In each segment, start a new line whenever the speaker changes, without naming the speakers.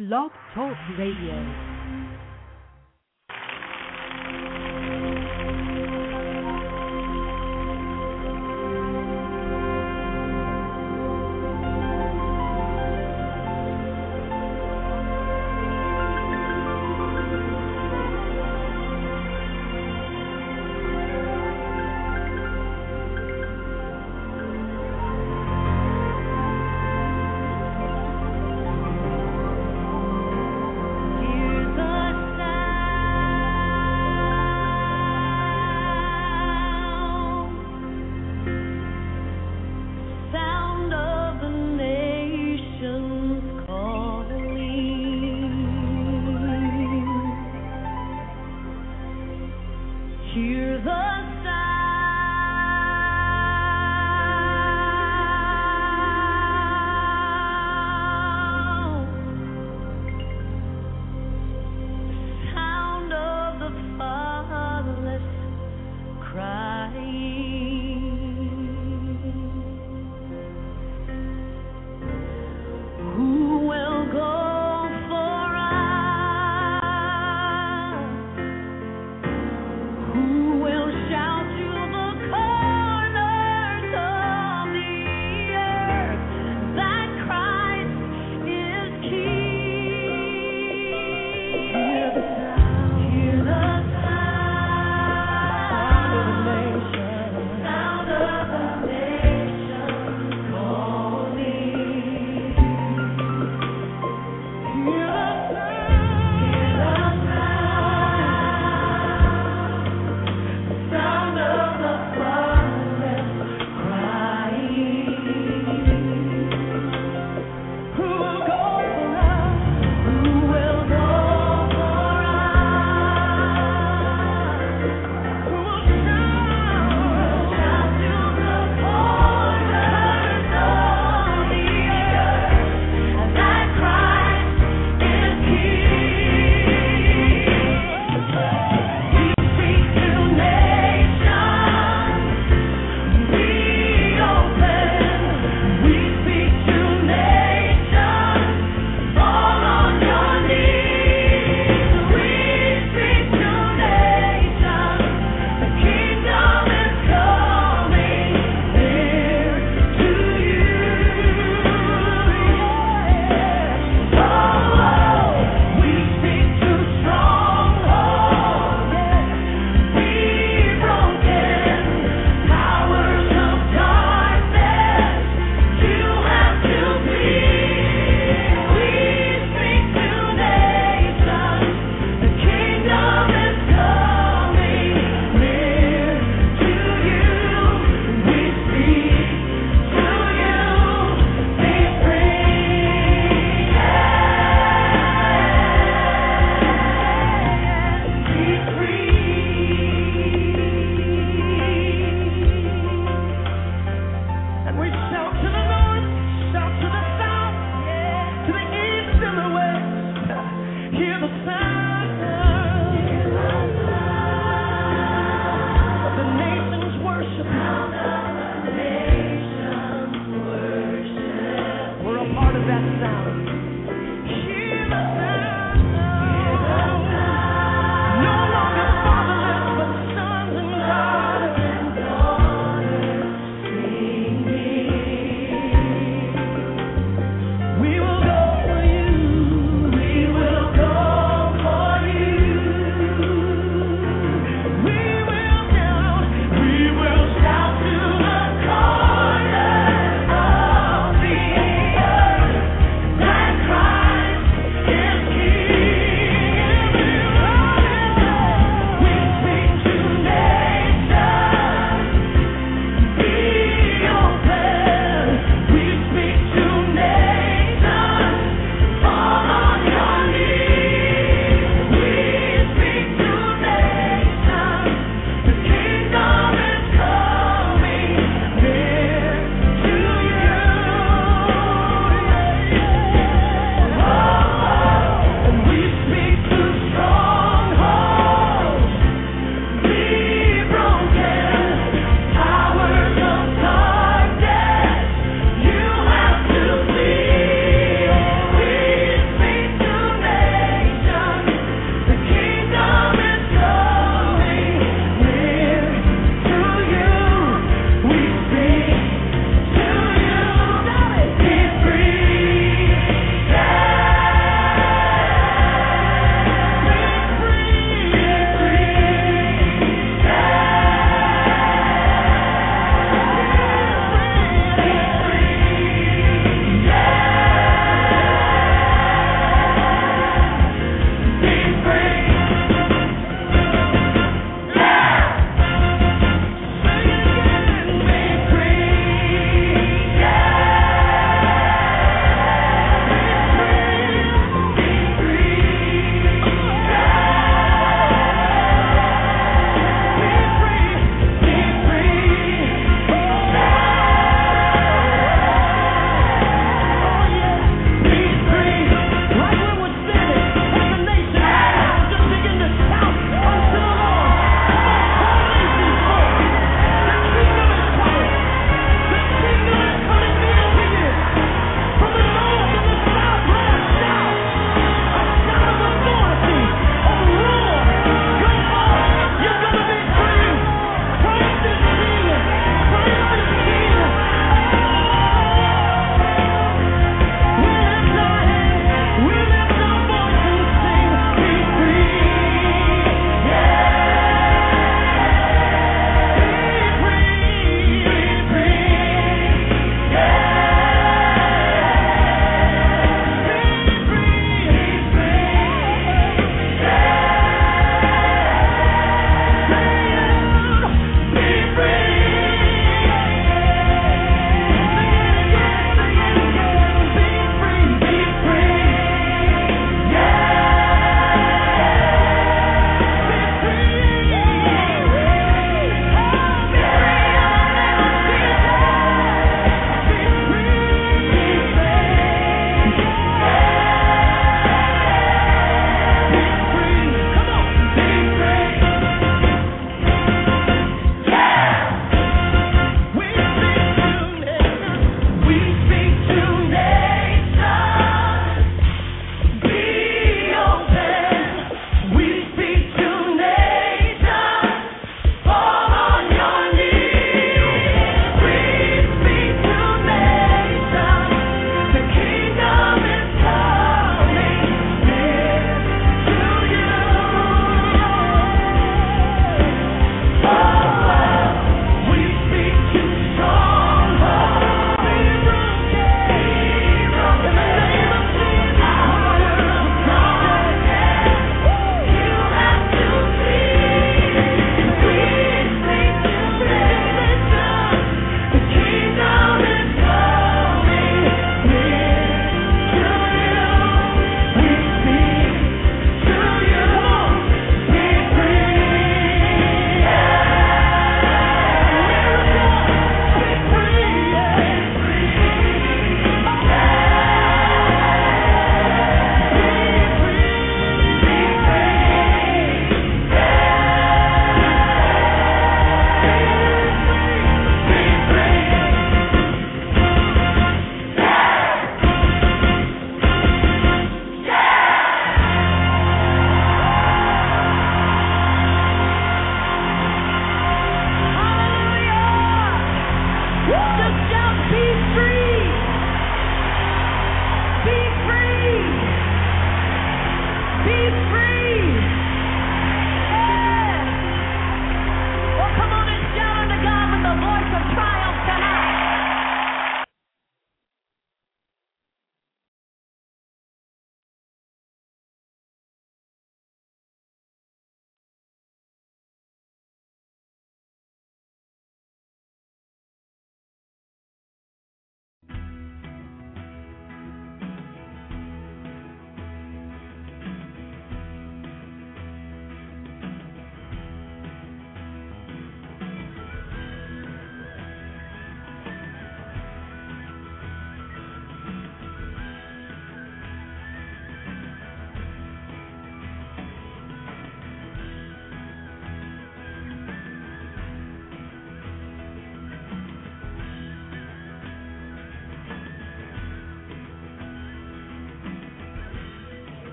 Blog Talk Radio.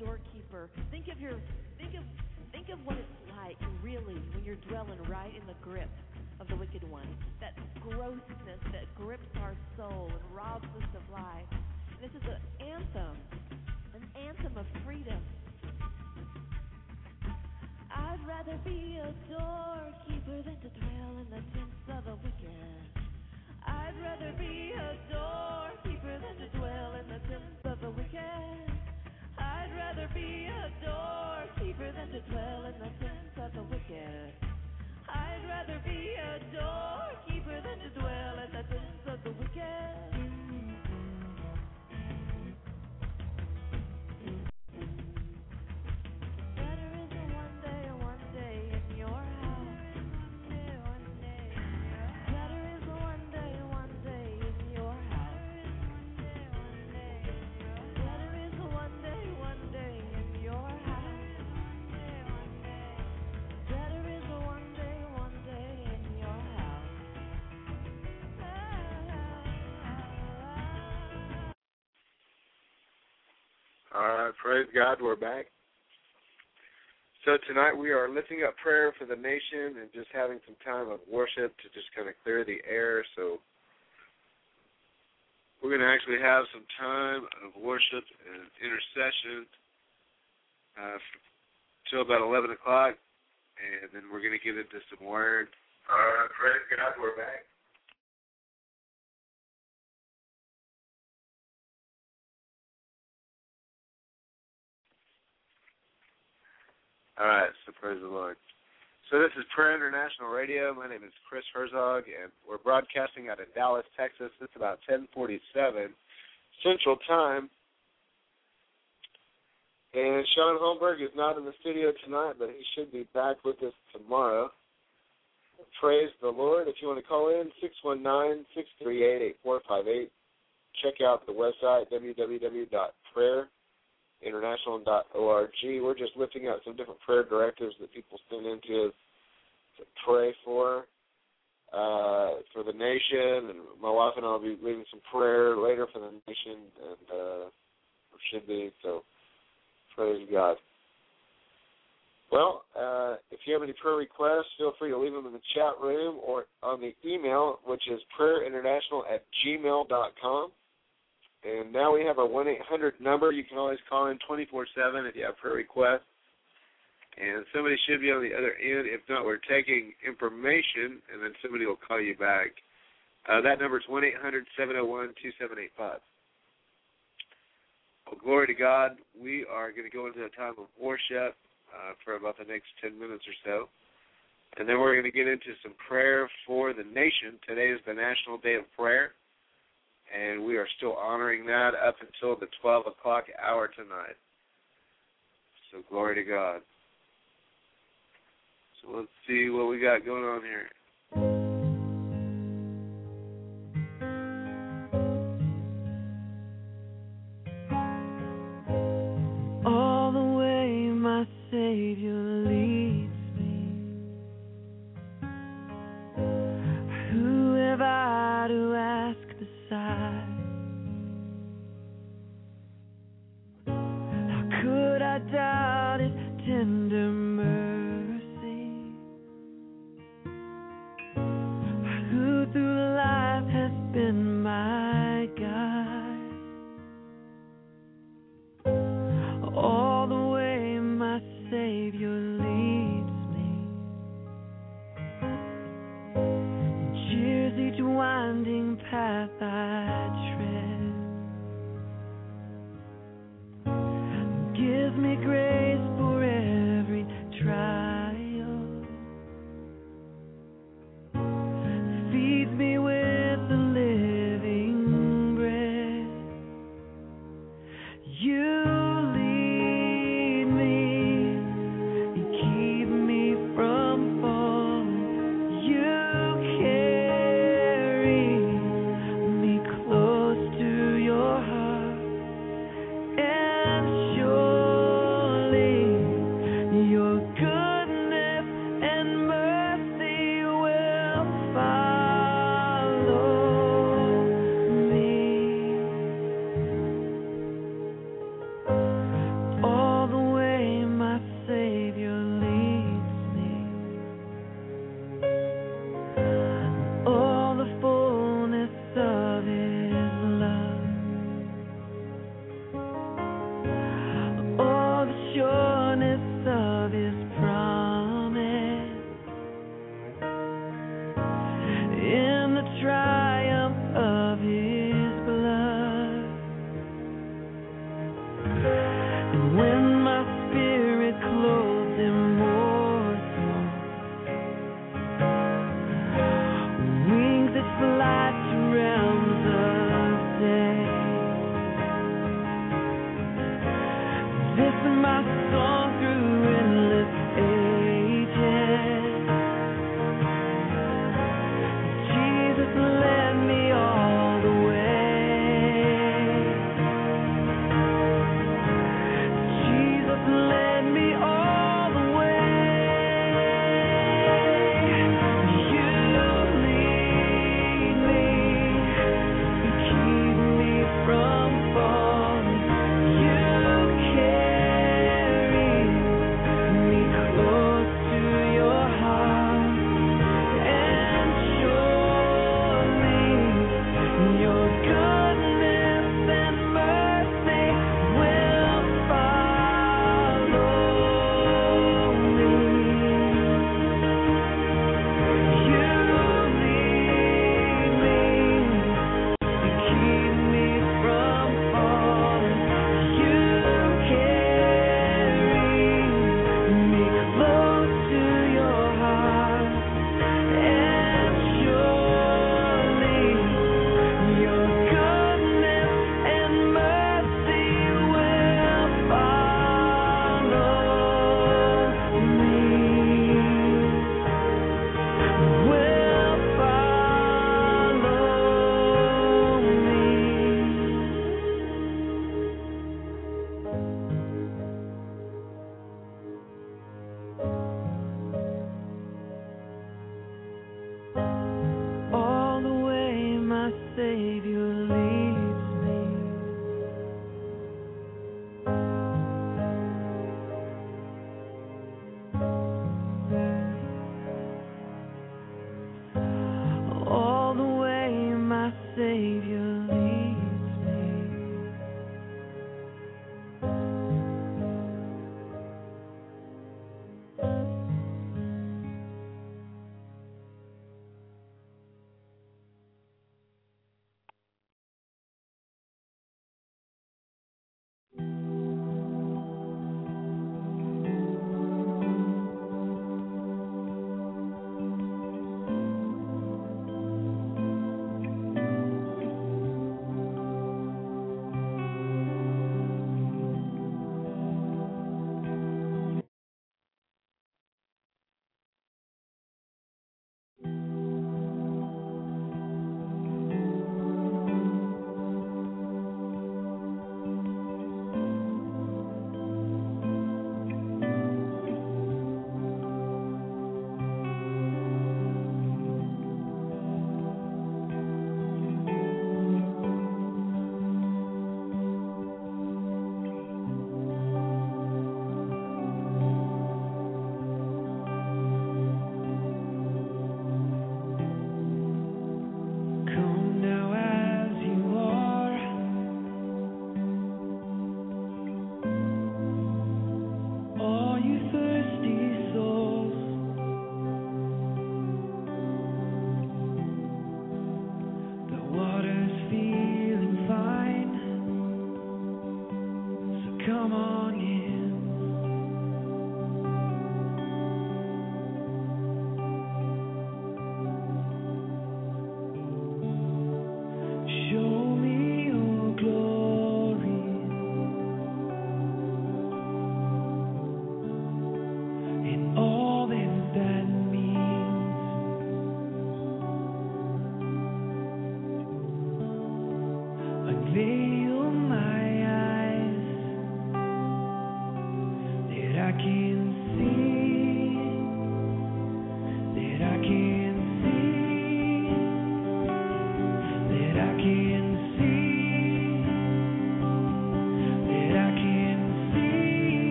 Doorkeeper. Think of your think of think of what it's like really when you're dwelling right in the grip of the wicked one. That grossness that grips our soul and robs us of life. This is an anthem, an anthem of freedom. I'd rather be a doorkeeper than to dwell in the tents of the wicked. I'd rather be a doorkeeper than to dwell in the tents of the wicked. Be a doorkeeper than to dwell in the tents of the wicked. I'd rather be a doorkeeper
All right, praise God, we're back. So tonight we are lifting up prayer for the nation and just having some time of worship to just kind of clear the air. So we're going to actually have some time of worship and intercession uh, about 11 o'clock, and then we're going to get into some word. All right, praise God, we're back. All right, so praise the Lord. So this is Prayer International Radio. My name is Chris Herzog, and we're broadcasting out of Dallas, Texas. It's about 10:47 Central Time. And Sean Holmberg is not in the studio tonight, but he should be back with us tomorrow. Praise the Lord. If you want to call in, 619-638-8458. Check out the website, www.prayerinternational.org. We're just lifting out some different prayer directives that people send in to us to pray for, uh, for the nation. And my wife and I will be leading some prayer later for the nation, and uh, should be. So, praise God. Well, uh, if you have any prayer requests, feel free to leave them in the chat room or on the email, which is prayerinternational at gmail.com. And now we have a 1 800 number. You can always call in 24 7 if you have prayer requests. And somebody should be on the other end. If not, we're taking information, and then somebody will call you back. Uh, that number is 1 800 701 2785. Well, glory to God. We are going to go into a time of worship uh, for about the next 10 minutes or so. And then we're going to get into some prayer for the nation. Today is the National Day of Prayer, and we are still honoring that up until the 12 o'clock hour tonight. So, glory to God. So, let's see what we got going on here.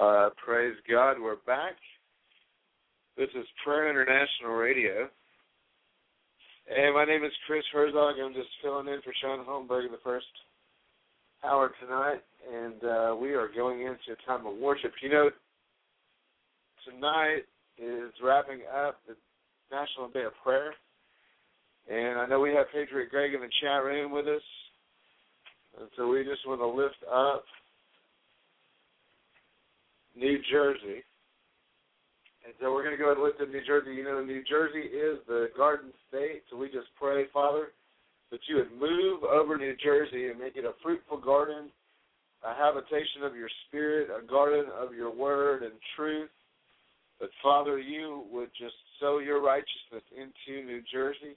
Uh, praise God, we're back. This is Prayer International Radio. And my name is Chris Herzog. I'm just filling in for Sean Holmberg in the first hour tonight. And uh, we are going into a time of worship. You know, tonight is wrapping up the National Day of Prayer. And I know we have Patriot Greg in the chat room with us. And so we just want to lift up New Jersey. And so we're going to go ahead and lift up New Jersey. You know, New Jersey is the Garden State, so we just pray, Father, that you would move over New Jersey and make it a fruitful garden, a habitation of your spirit, a garden of your word and truth. That, Father, you would just sow your righteousness into New Jersey.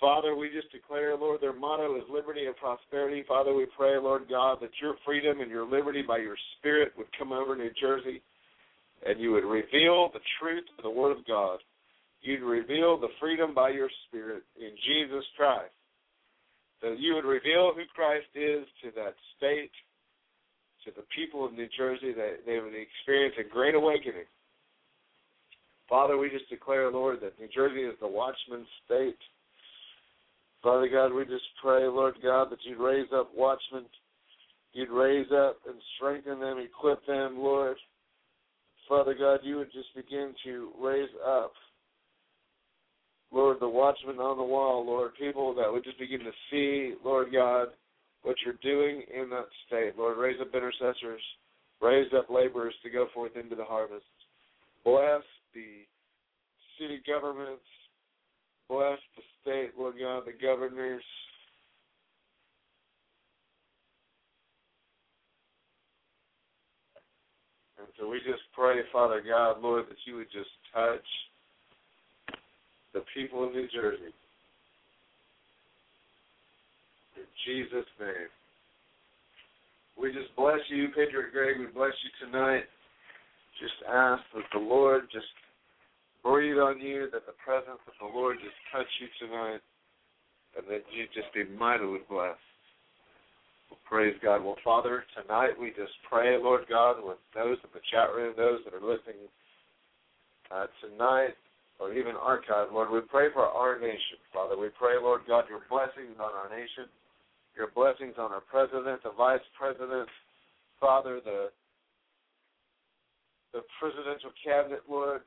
Father, we just declare, Lord, their motto is liberty and prosperity. Father, we pray, Lord God, that your freedom and your liberty by your Spirit would come over New Jersey and you would reveal the truth of the Word of God. You'd reveal the freedom by your Spirit in Jesus Christ. That you would reveal who Christ is to that state, to the people of New Jersey, that they would experience a great awakening. Father, we just declare, Lord, that New Jersey is the watchman state Father God, we just pray, Lord God, that you'd raise up watchmen, you'd raise up and strengthen them, equip them, Lord. Father God, you would just begin to raise up, Lord, the watchmen on the wall, Lord, people that would just begin to see, Lord God, what you're doing in that state. Lord, raise up intercessors, raise up laborers to go forth into the harvest. Bless the city governments, bless the state, Lord God, the governors. And so we just pray, Father God, Lord, that you would just touch the people of New Jersey. In Jesus' name. We just bless you, Patriot Greg. We bless you tonight. Just ask that the Lord just breathe on you, that the presence of the Lord just touch you tonight, and that you just be mightily blessed. Well, praise God. Well, Father, tonight we just pray, Lord God, with those in the chat room, those that are listening uh, tonight, or even archived, Lord, we pray for our nation, Father. We pray, Lord God, your blessings on our nation, your blessings on our president, the vice president, Father, the the presidential cabinet, Lord,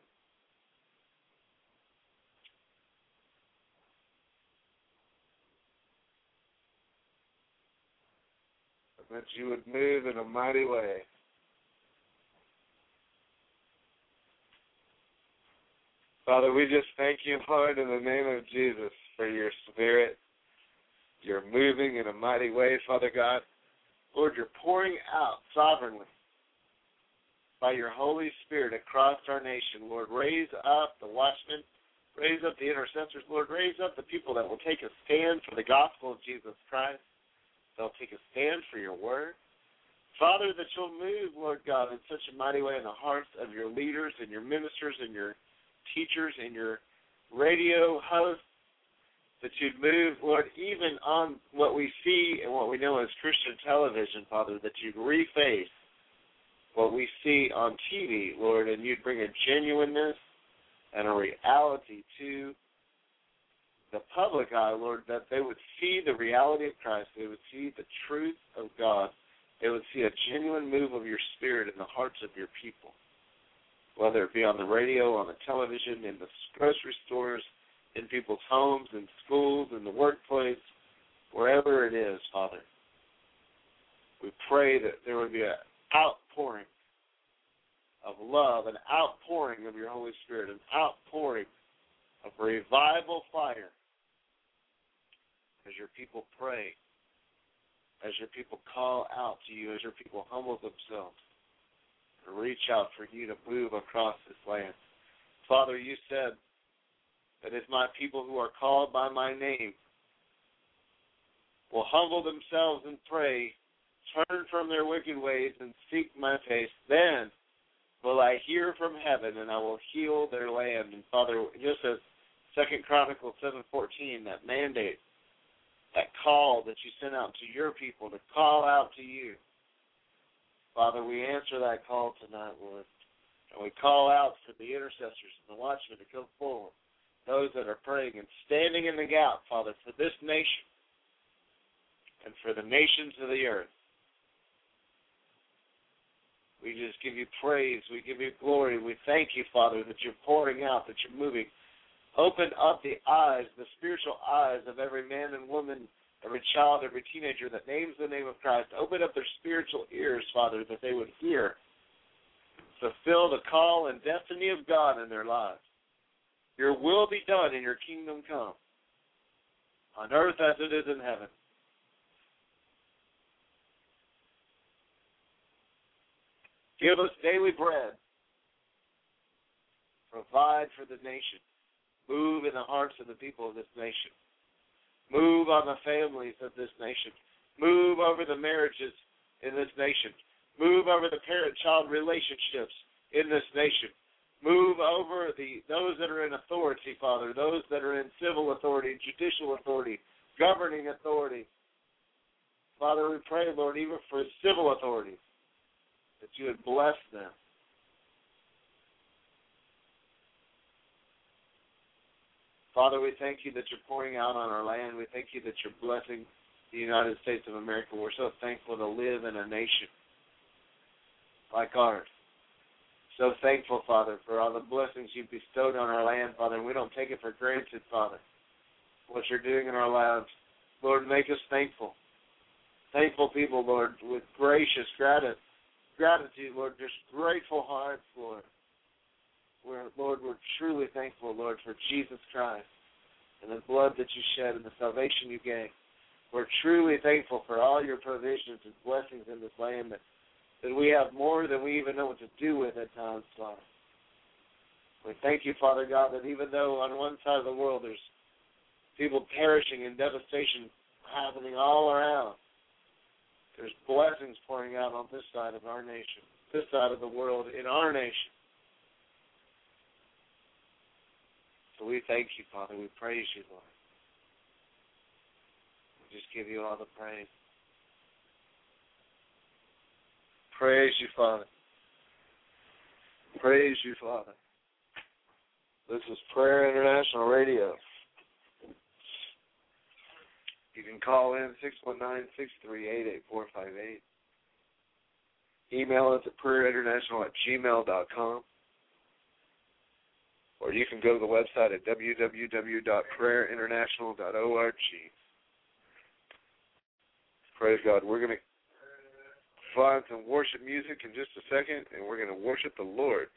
that you would move in a mighty way. Father, we just thank you, Lord, in the name of Jesus, for your spirit. You're moving in a mighty way, Father God. Lord, you're pouring out sovereignly by your Holy Spirit across our nation. Lord, raise up the watchmen, raise up the intercessors. Lord, raise up the people that will take a stand for the gospel of Jesus Christ. They'll take a stand for your word. Father, that you'll move, Lord God, in such a mighty way in the hearts of your leaders and your ministers and your teachers and your radio hosts, that you'd move, Lord, even on what we see and what we know as Christian television, Father, that you'd reface what we see on TV, Lord, and you'd bring a genuineness and a reality to the public eye, Lord, that they would see the reality of Christ, they would see the truth of God, they would see a genuine move of your spirit in the hearts of your people, whether it be on the radio, on the television, in the grocery stores, in people's homes, in schools, in the workplace, wherever it is, Father. We pray that there would be an outpouring of love, an outpouring of your Holy Spirit, an outpouring of revival fire as your people pray, as your people call out to you, as your people humble themselves and reach out for you to move across this land. Father, you said that if my people who are called by my name will humble themselves and pray, turn from their wicked ways and seek my face, then will I hear from heaven and I will heal their land. And Father, just as Second Chronicles seven fourteen, that mandate that call that you sent out to your people to call out to you. Father, we answer that call tonight, Lord. And we call out for the intercessors and the watchmen to come forward, those that are praying and standing in the gap, Father, for this nation and for the nations of the earth. We just give you praise. We give you glory. We thank you, Father, that you're pouring out, that you're moving. Open up the eyes, the spiritual eyes of every man and woman, every child, every teenager that names the name of Christ. Open up their spiritual ears, Father, that they would hear. Fulfill the call and destiny of God in their lives. Your will be done and your kingdom come, on earth as it is in heaven. Give us daily bread. Provide for the nation. Move in the hearts of the people of this nation. Move on the families of this nation. Move over the marriages in this nation. Move over the parent-child relationships in this nation. Move over the those that are in authority, Father, those that are in civil authority, judicial authority, governing authority. Father, we pray, Lord, even for civil authorities that you would bless them. Father, we thank you that you're pouring out on our land. We thank you that you're blessing the United States of America. We're so thankful to live in a nation like ours. So thankful, Father, for all the blessings you've bestowed on our land, Father, and we don't take it for granted, Father, what you're doing in our lives. Lord, make us thankful. Thankful people, Lord, with gracious gratitude gratitude, Lord, just grateful hearts, Lord. We're, Lord, we're truly thankful, Lord, for Jesus Christ and the blood that you shed and the salvation you gave. We're truly thankful for all your provisions and blessings in this land that, that we have more than we even know what to do with at times, Father. We thank you, Father God, that even though on one side of the world there's people perishing and devastation happening all around, there's blessings pouring out on this side of our nation, this side of the world, in our nation. We thank you, Father. We praise you, Lord. We just give you all the praise. Praise you, Father. Praise you, Father. This is Prayer International Radio. You can call in 619-638-8458. Email us at prayerinternational at gmail.com. Or you can go to the website at www.prayerinternational.org. Praise God. We're going to find some worship music in just a second, and we're going to worship the Lord.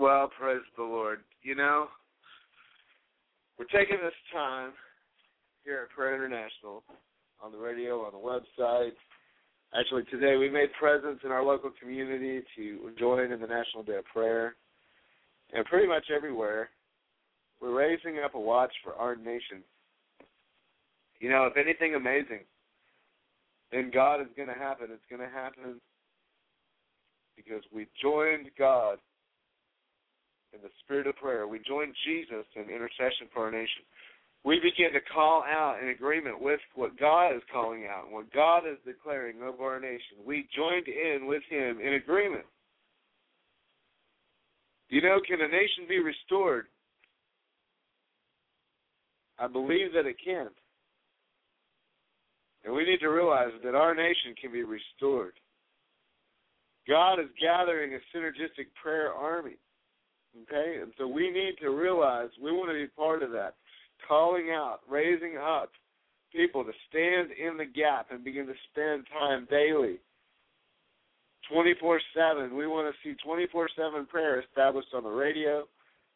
Well, praise the Lord. You know, we're taking this time here at Prayer International on the radio, on the website. Actually, today we made presence in our local community to join in the National Day of Prayer. And pretty much everywhere, we're raising up a watch for our nation. You know, if anything amazing in God is going to happen, it's going to happen because we joined God in the spirit of prayer. We join Jesus in intercession for our nation. We begin to call out in agreement with what God is calling out, what God is declaring over our nation. We joined in with Him in agreement. You know, can a nation be restored? I believe that it can. And we need to realize that our nation can be restored. God is gathering a synergistic prayer army. Okay? And so we need to realize we want to be part of that. Calling out, raising up people to stand in the gap and begin to spend time daily. 24 7. We want to see 24 7 prayer established on the radio,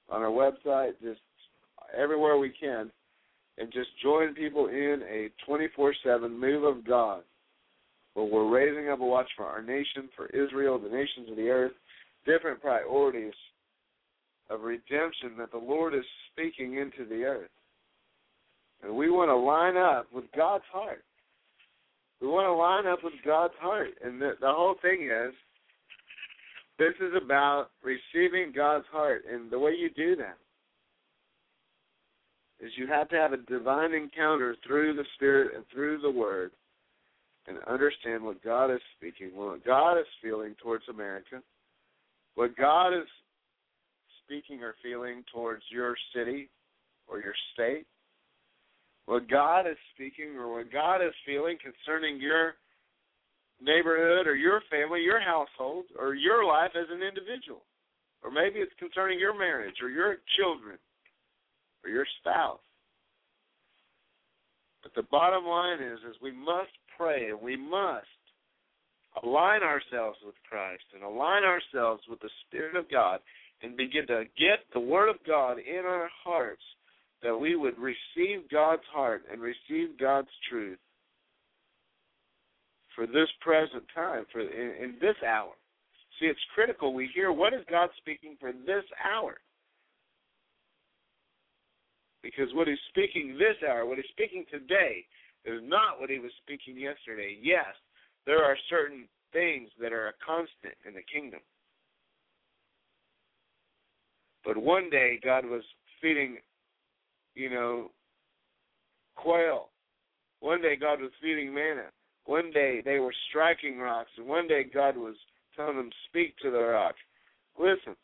on our website, just everywhere we can, and just join people in a 24 7 move of God But we're raising up a watch for our nation, for Israel, the nations of the earth, different priorities of redemption that the Lord is speaking into the earth. And we want to line up with God's heart. We want to line up with God's heart. And the, the whole thing is this is about receiving God's heart. And the way you do that is you have to have a divine encounter through the Spirit and through the Word and understand what God is speaking, what God is feeling towards America, what God is speaking or feeling towards your city or your state, what God is speaking or what God is feeling concerning your neighborhood or your family, your household, or your life as an individual. Or maybe it's concerning your marriage or your children or your spouse. But the bottom line is is we must pray and we must align ourselves with Christ and align ourselves with the Spirit of God and begin to get the Word of God in our hearts that we would receive God's heart and receive God's truth for this present time, for in, in this hour. See, it's critical we hear what is God speaking for this hour. Because what he's speaking this hour, what he's speaking today, is not what he was speaking yesterday. Yes, there are certain things that are a constant in the kingdom. But one day God was feeding, you know, quail. One day God was feeding manna. One day they were striking rocks, and one day God was telling them, speak to the rock. Listen.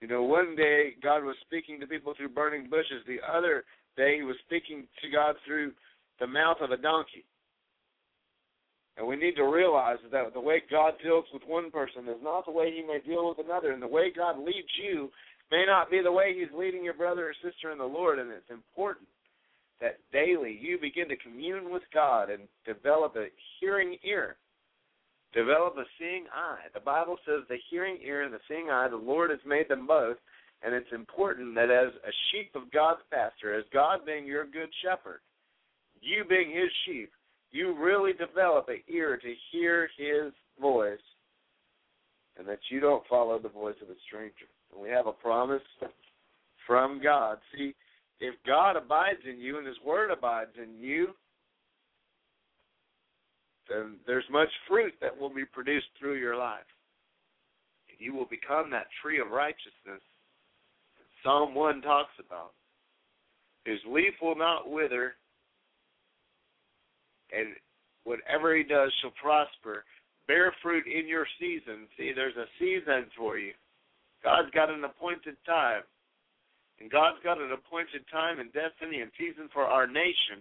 You know, one day God was speaking to people through burning bushes. The other day he was speaking to God through the mouth of a donkey. And we need to realize that the way God deals with one person is not the way he may deal with another. And the way God leads you may not be the way he's leading your brother or sister in the Lord. And it's important that daily you begin to commune with God and develop a hearing ear. Develop a seeing eye. The Bible says the hearing ear and the seeing eye, the Lord has made them both. And it's important that as a sheep of God's pasture, as God being your good shepherd, you being his sheep, you really develop an ear to hear his voice and that you don't follow the voice of a stranger. And we have a promise from God. See, if God abides in you and his word abides in you, then there's much fruit that will be produced through your life. And you will become that tree of righteousness that Psalm 1 talks about. His leaf will not wither, and whatever he does shall prosper. Bear fruit in your season. See, there's a season for you. God's got an appointed time. And God's got an appointed time and destiny and season for our nation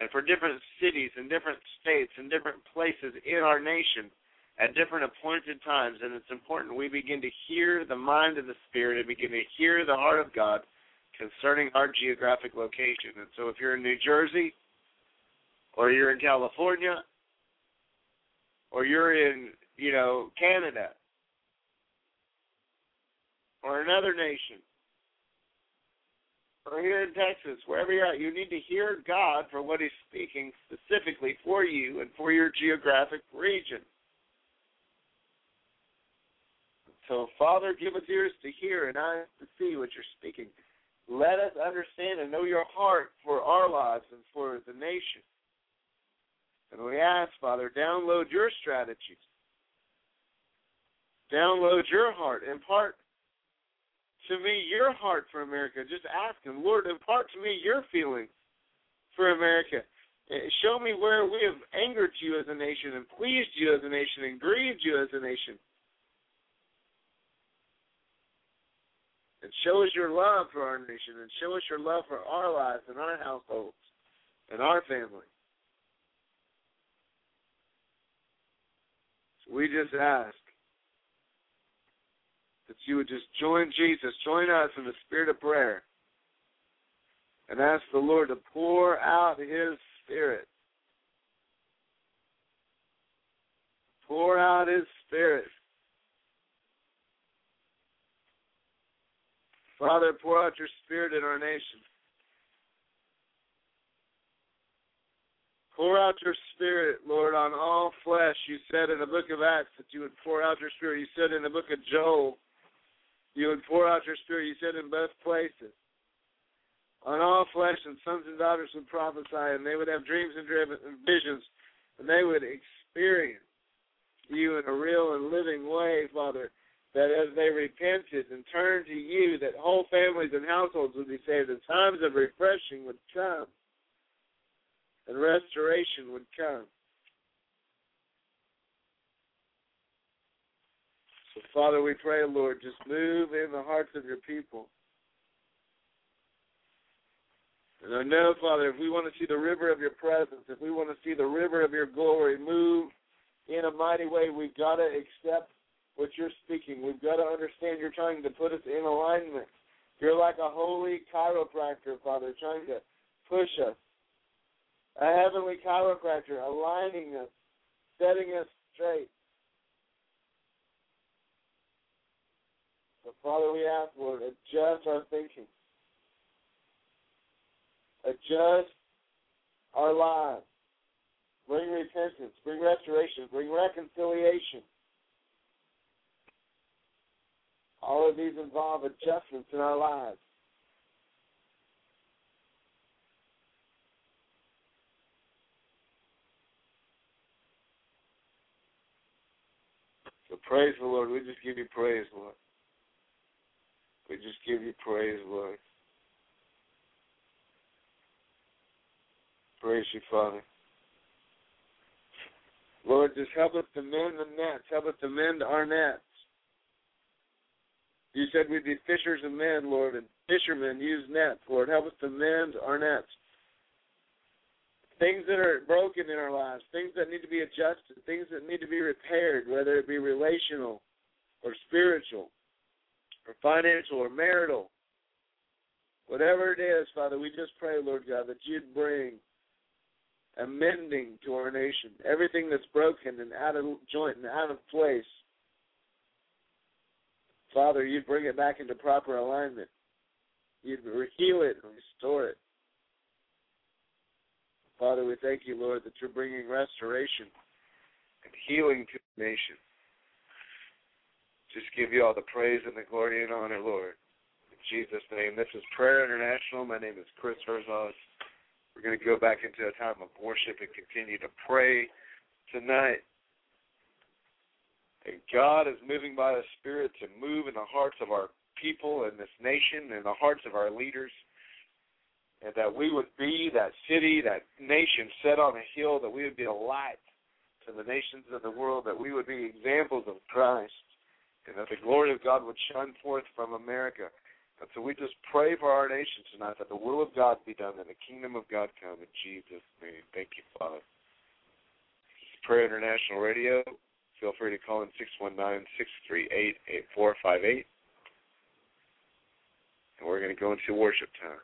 and for different cities and different states and different places in our nation at different appointed times. And it's important we begin to hear the mind of the Spirit and begin to hear the heart of God concerning our geographic location. And so if you're in New Jersey, or you're in California, or you're in, you know, Canada or another nation or here in Texas, wherever you're at, you need to hear God for what He's speaking specifically for you and for your geographic region. So, Father, give us ears to hear and eyes to see what you're speaking. Let us understand and know your heart for our lives and for the nation. And we ask, Father, download your strategies. Download your heart. Impart to me your heart for America. Just ask Him, Lord, impart to me your feelings for America. Eh, show me where we have angered you as a nation and pleased you as a nation and grieved you as a nation. And show us your love for our nation and show us your love for our lives and our households and our family. We just ask that you would just join Jesus, join us in the spirit of prayer, and ask the Lord to pour out His Spirit. Pour out His Spirit. Father, pour out your Spirit in our nation. Pour out your Spirit, Lord, on all flesh. You said in the book of Acts that you would pour out your Spirit. You said in the book of Joel you would pour out your spirit, you said in both places. On all flesh, and sons and daughters would prophesy, and they would have dreams and visions, and they would experience you in a real and living way, Father. That as they repented and turned to you, that whole families and households would be saved, and times of refreshing would come, and restoration would come. So, Father, we pray, Lord, just move in the hearts of your people. And I know, Father, if we want to see the river of your presence, if we want to see the river of your glory move in a mighty way, we've got to accept what you're speaking. We've got to understand you're trying to put us in alignment. You're like a holy chiropractor, Father, trying to push us. A heavenly chiropractor aligning us, setting us straight. So, Father, we ask, Lord, adjust our thinking, adjust our lives, bring repentance, bring restoration, bring reconciliation. All of these involve adjustments in our lives. So praise the Lord. We just give you praise, Lord. We just give you praise, Lord. Praise you, Father. Lord, just help us to mend the nets. Help us to mend our nets. You said we'd be fishers of men, Lord, and fishermen use nets. Lord, help us to mend our nets. Things that are broken in our lives, things that need to be adjusted, things that need to be repaired, whether it be relational or spiritual or financial or marital, whatever it is, Father, we just pray, Lord God, that you'd bring amending to our nation. Everything that's broken and out of joint and out of place, Father, you'd bring it back into proper alignment. You'd heal it and restore it. Father, we thank you, Lord, that you're bringing restoration and healing to the nation just give you all the praise and the glory and honor, Lord. In Jesus' name. This is Prayer International. My name is Chris Herzog. We're going to go back into a time of worship and continue to pray tonight. And God is moving by the Spirit to move in the hearts of our people in this nation and the hearts of our leaders. And that we would be that city, that nation set on a hill, that we would be a light to the nations of the world, that we would be examples of Christ and that the glory of God would shine forth from America. And so we just pray for our nation tonight that the will of God be done and the kingdom of God come in Jesus' name. Thank you, Father. This is Prayer International Radio. Feel free to call in 619-638-8458. And we're going to go into worship time.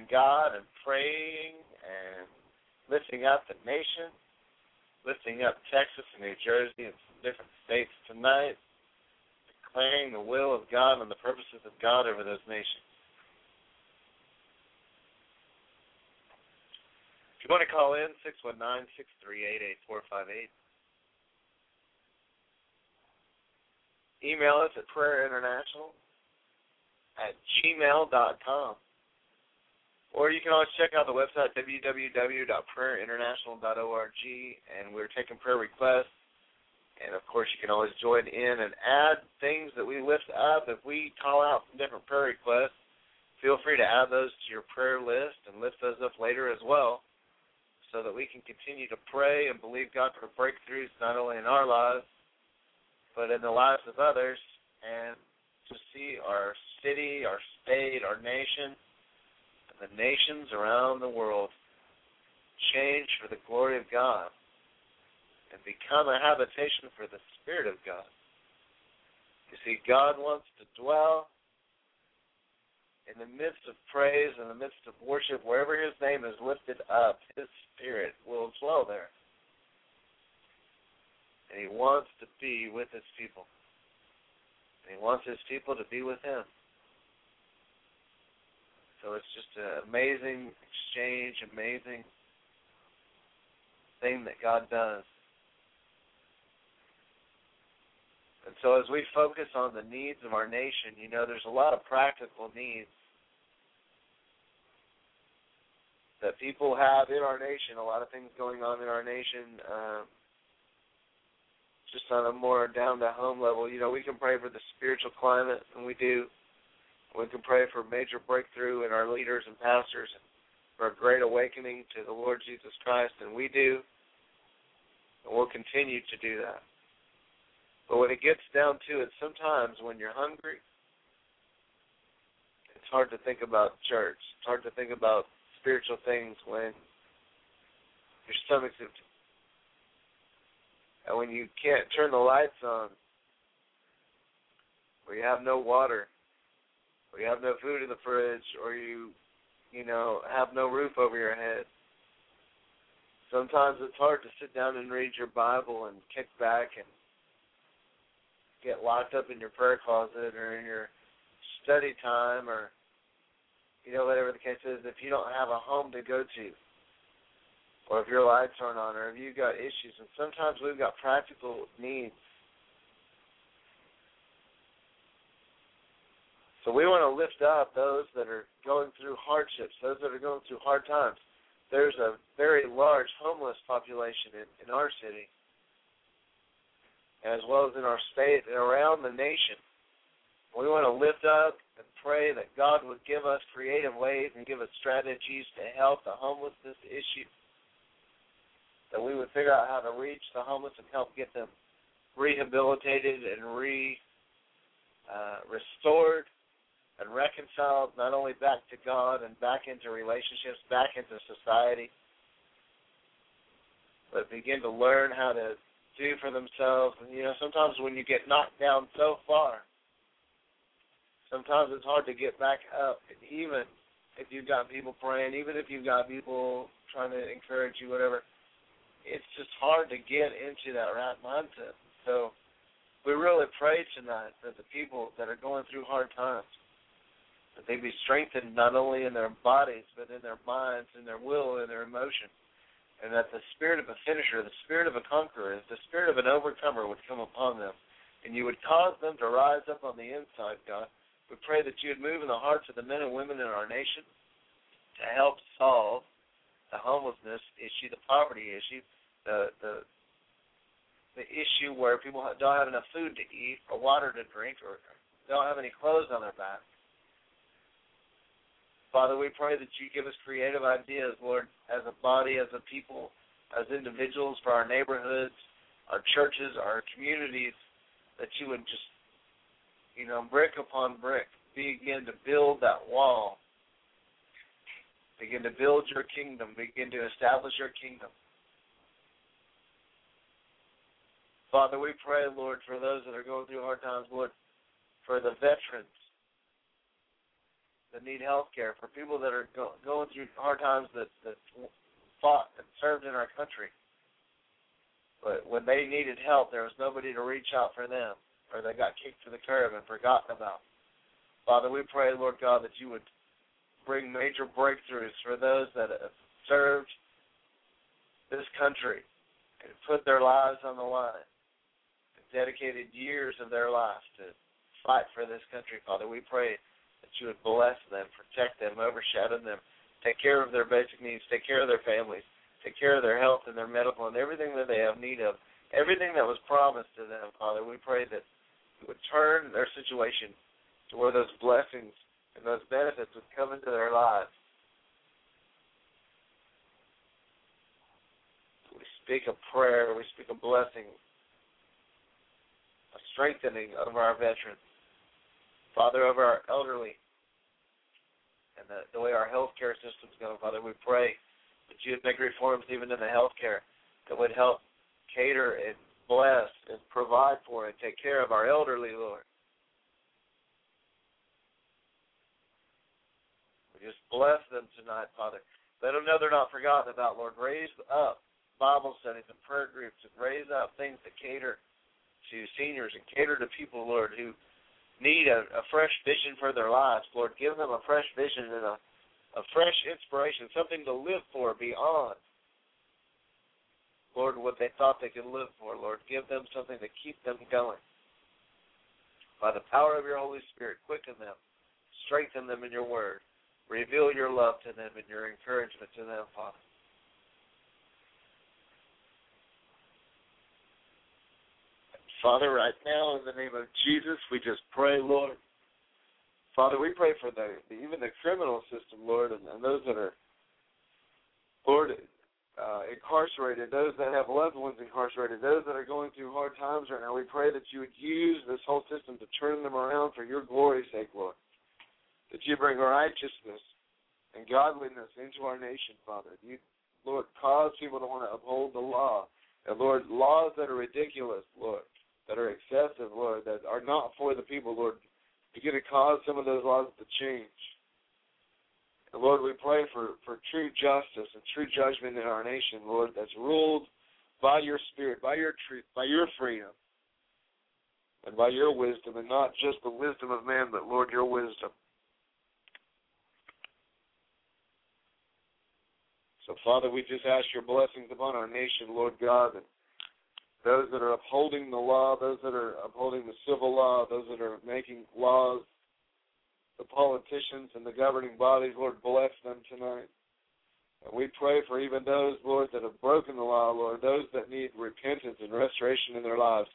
Worshiping God and praying and lifting up the nation, lifting up Texas and New Jersey and some different states tonight, declaring the will of God and the purposes of God over those nations. If you want to call in, 619-638-8458. Email us at prayerinternational at gmail.com. Or you can always check out the website, www.prayerinternational.org, and we're taking prayer requests. And of course, you can always join in and add things that we lift up. If we call out some different prayer requests, feel free to add those to your prayer list and lift those up later as well so that we can continue to pray and believe God for breakthroughs not only in our lives, but in the lives of others, and to see our city, our state, our nation, the nations around the world change for the glory of God and become a habitation for the Spirit of God. You see, God wants to dwell in the midst of praise, in the midst of worship, wherever His name is lifted up, His Spirit will dwell there. And He wants to be with His people. And He wants His people to be with Him. So it's just an amazing exchange, amazing thing that God does. And so as we focus on the needs of our nation, you know, there's a lot of practical needs that people have in our nation, a lot of things going on in our nation, um, just on a more down to home level. You know, we can pray for the spiritual climate, and we do. We can pray for major breakthrough in our leaders and pastors, for a great awakening to the Lord Jesus Christ, and we do. And we'll continue to do that. But when it gets down to it, sometimes when you're hungry, it's hard to think about church. It's hard to think about spiritual things when your stomach's empty. And when you can't turn the lights on, or you have no water, or you have no food in the fridge, or you, you know, have no roof over your head. Sometimes it's hard to sit down and read your Bible and kick back and get locked up in your prayer closet or in your study time or you know, whatever the case is, if you don't have a home to go to, or if your lights aren't on, or if you've got issues, and sometimes we've got practical needs. So we want to lift up those that are going through hardships, those that are going through hard times. There's a very large homeless population in, in our city, as well as in our state and around the nation. We want to lift up and pray that God would give us creative ways and give us strategies to help the homelessness issue. That we would figure out how to reach the homeless and help get them rehabilitated and re uh, restored and reconciled not only back to God and back into relationships, back into society, but begin to learn how to do for themselves. And you know, sometimes when you get knocked down so far, sometimes it's hard to get back up. Even if you've got people praying, even if you've got people trying to encourage you, whatever, it's just hard to get into that right mindset. So we really pray tonight that the people that are going through hard times, that they be strengthened not only in their bodies, but in their minds, in their will, in their emotion. And that the spirit of a finisher, the spirit of a conqueror, the spirit of an overcomer would come upon them. And you would cause them to rise up on the inside, God, we pray that you would move in the hearts of the men and women in our nation to help solve the homelessness issue, the poverty issue, the the the issue where people don't have enough food to eat or water to drink or don't have any clothes on their back. Father, we pray that you give us creative ideas, Lord, as a body, as a people, as individuals for our neighborhoods, our churches, our communities, that you would just you know, brick upon brick, begin to build that wall. Begin to build your kingdom. Begin to establish your kingdom. Father, we pray, Lord, for those that are going through hard times, Lord, for the veterans that need health care, for people that are go- going through hard times that, that fought and served in our country. But when they needed help, there was nobody to reach out for them, or they got kicked to the curb and forgotten about. Father, we pray, Lord God, that you would bring major breakthroughs for those that have served this country and put their lives on the line, dedicated years of their lives to fight for this country, Father. We pray that you would bless them, protect them, overshadow them, take care of their basic needs, take care of their families, take care of their health and their medical and everything that they have need of, everything that was promised to them, Father. We pray that you would turn their situation to where those blessings and those benefits would come into their lives. We speak a prayer, we speak a blessing, a strengthening of our veterans. Father, over our elderly and the, the way our healthcare system's going, Father, we pray that you would make reforms even in the healthcare that would help cater and bless and provide for and take care of our elderly, Lord. We just bless them tonight, Father. Let them know they're not forgotten about, Lord. Raise up Bible studies and prayer groups and raise up things that cater to seniors and cater to people, Lord, who need a, a fresh vision for their lives. Lord, give them a fresh vision and a, a fresh inspiration, something to live for beyond, Lord, what they thought they could live for. Lord, give them something to keep them going. By the power of your Holy Spirit, quicken them, strengthen them in your word, reveal your love to them and your encouragement to them, Father. Father, right now, in the name of Jesus, we just pray, Lord. Father, we pray for the, even the criminal system, Lord, and, and those that are, Lord, uh, incarcerated, those that have loved ones incarcerated, those that are going through hard times right now. We pray that you would use this whole system to turn them around for your glory's sake, Lord. That you bring righteousness and godliness into our nation, Father. You, Lord, cause people to want to uphold the law. And Lord, laws that are ridiculous, Lord, that are excessive, Lord, that are not for the people, Lord, begin to cause some of those laws to change. And Lord, we pray for, for true justice and true judgment in our nation, Lord, that's ruled by your spirit, by your truth, by your freedom, and by your wisdom, and not just the wisdom of man, but Lord, your wisdom. So, Father, we just ask your blessings upon our nation, Lord God, and those that are upholding the law, those that are upholding the civil law, those that are making laws, the politicians and the governing bodies, Lord, bless them tonight. And we pray for even those, Lord, that have broken the law, Lord, those that need repentance and restoration in their lives,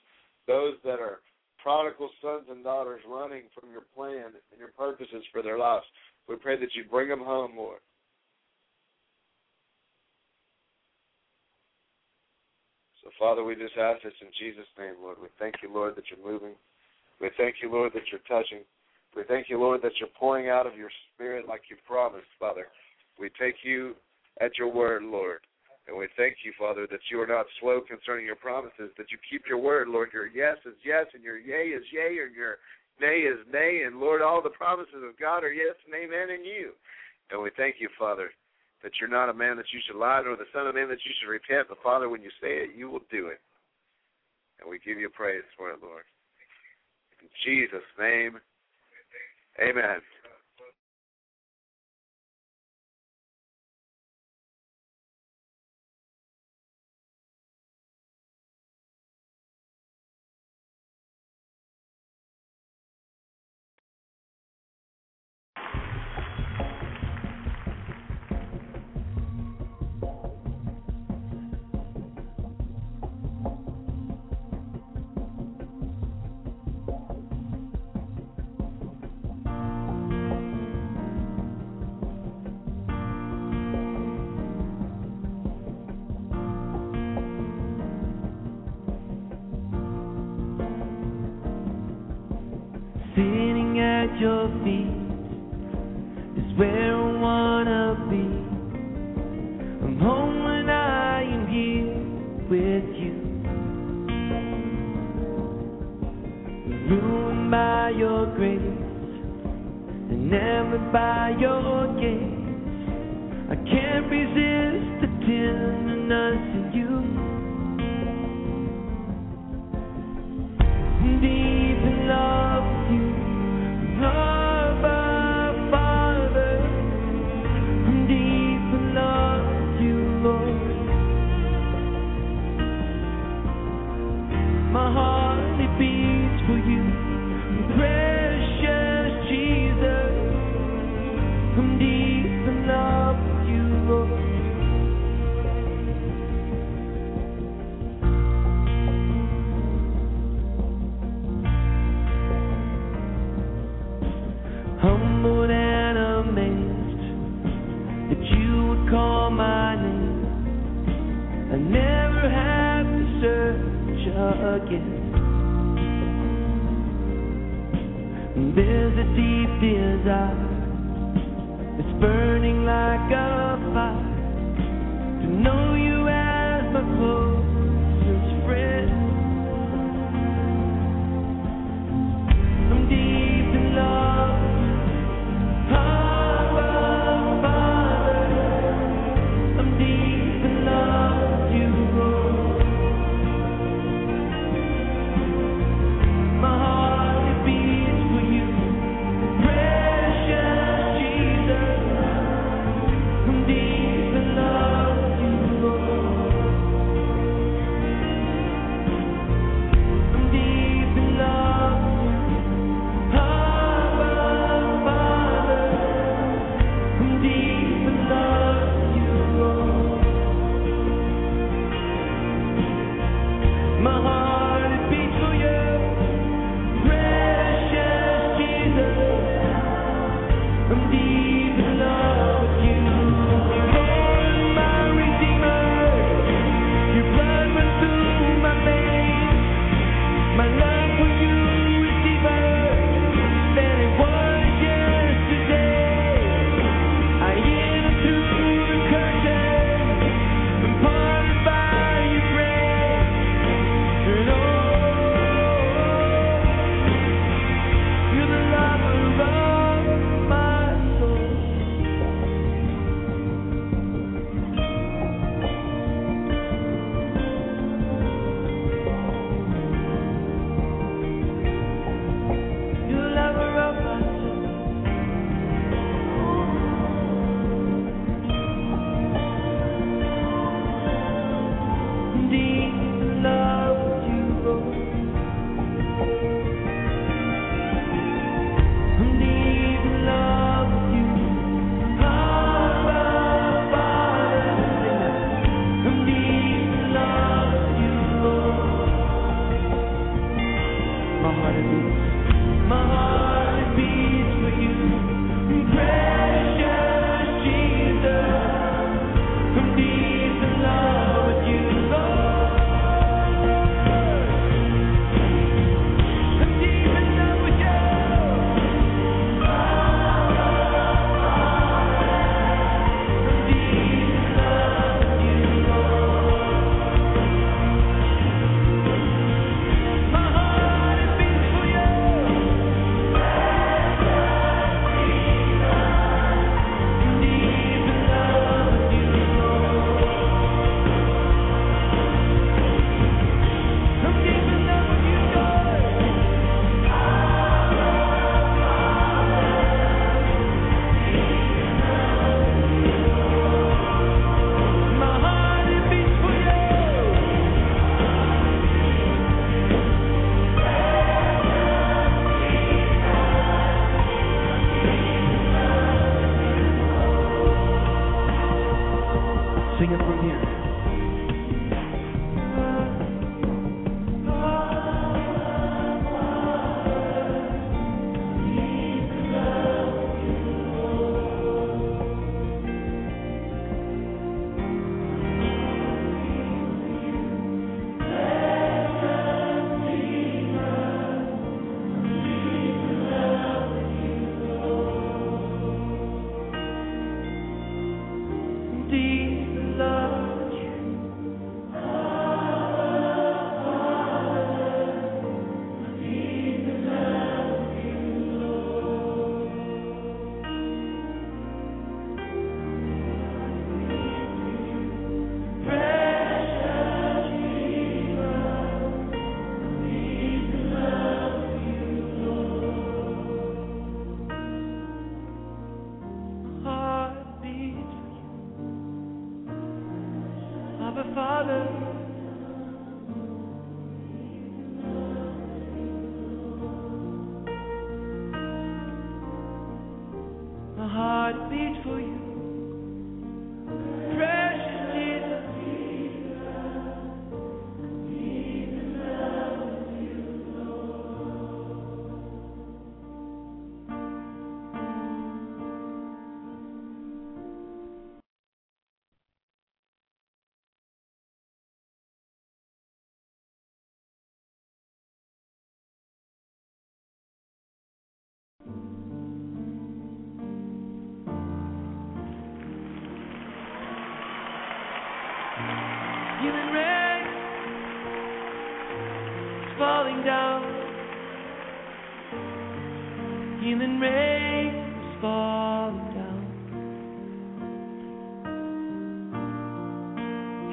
those that are prodigal sons and daughters running from your plan and your purposes for their lives. We pray that you bring them home, Lord. So, Father, we just ask this in Jesus' name, Lord. We thank you, Lord, that you're moving. We thank you, Lord, that you're touching. We thank you, Lord, that you're pouring out of your Spirit like you promised, Father. We take you at your word, Lord. And we thank you, Father, that you are not slow concerning your promises, that you keep your word, Lord. Your yes is yes, and your yea is yea, and your nay is nay. And, Lord, all the promises of God are yes and amen in you. And we thank you, Father, that you're not a man that you should lie, nor the son of man that you should repent. But Father, when you say it, you will do it. And we give you praise for it, Lord. In Jesus' name, amen.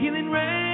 Human rain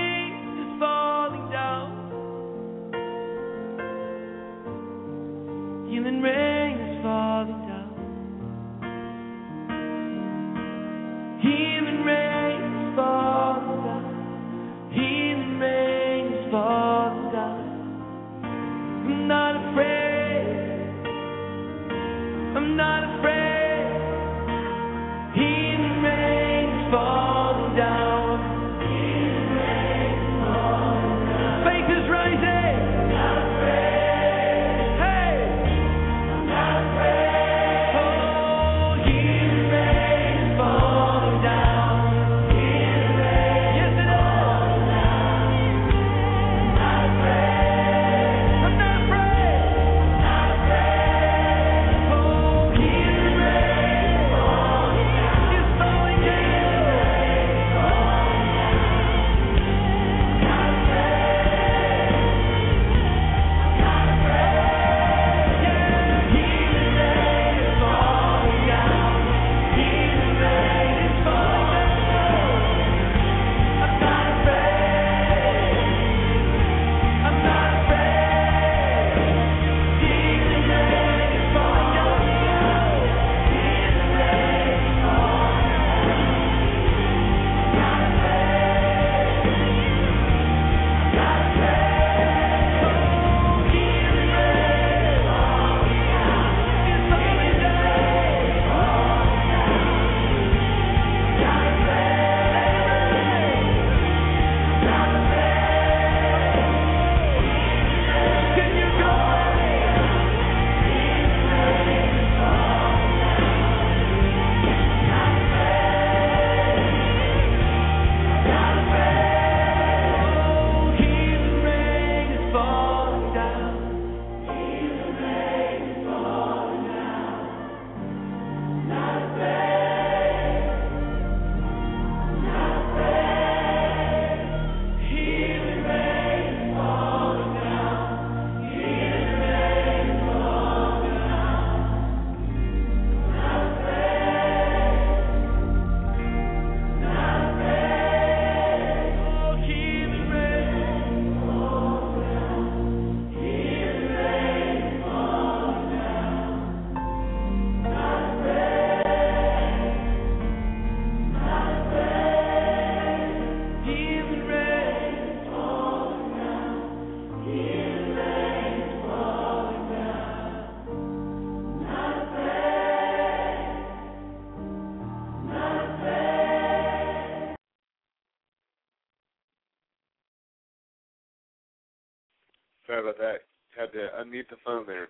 Sorry about that. Had to unmute the phone there.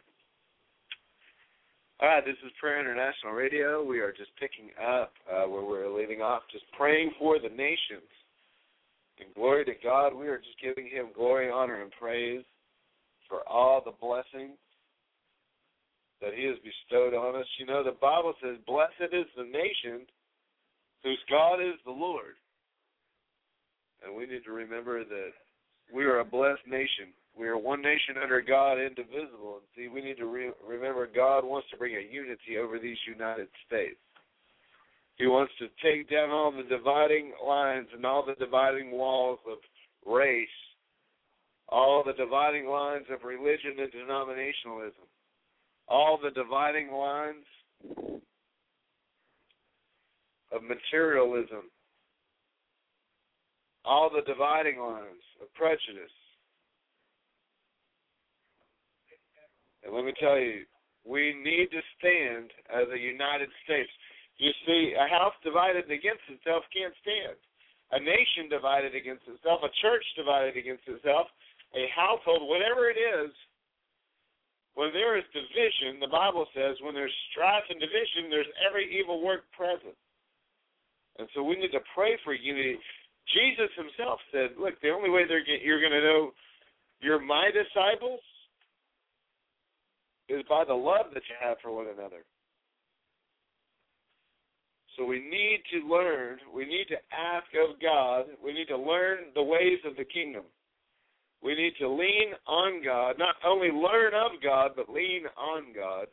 All right, this is Prayer International Radio. We are just picking up uh, where we're leaving off, just praying for the nations. And glory to God, we are just giving Him glory, honor, and praise for all the blessings that He has bestowed on us. You know, the Bible says, Blessed is the nation whose God is the Lord. And we need to remember that we are a blessed nation. We are one nation under God, indivisible. And see, we need to re- remember God wants to bring a unity over these United States. He wants to take down all the dividing lines and all the dividing walls of race, all the dividing lines of religion and denominationalism, all the dividing lines of materialism, all the dividing lines of prejudice. And let me tell you, we need to stand as a United States. You see, a house divided against itself can't stand. A nation divided against itself, a church divided against itself, a household, whatever it is, when there is division, the Bible says, when there's strife and division, there's every evil work present. And so we need to pray for unity. Jesus himself said, look, the only way you're going to know you're my disciples is by the love that you have for one another. So we need to learn, we need to ask of God, we need to learn the ways of the kingdom. We need to lean on God, not only learn of God, but lean on God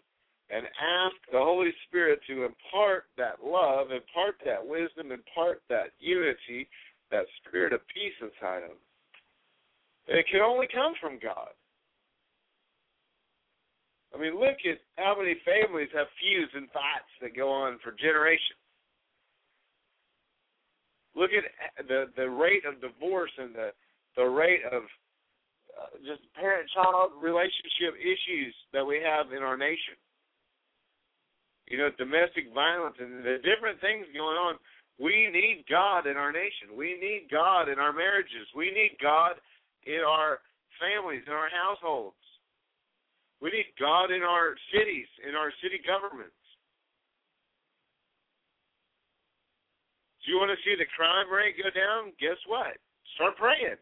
and ask the Holy Spirit to impart that love, impart that wisdom, impart that unity, that spirit of peace inside them. And it can only come from God. I mean, look at how many families have feuds and fights that go on for generations. Look at the the rate of divorce and the the rate of uh, just parent-child relationship issues that we have in our nation. You know, domestic violence and the different things going on. We need God in our nation. We need God in our marriages. We need God in our families, in our households. We need God in our cities, in our city governments. Do you want to see the crime rate go down? Guess what? Start praying.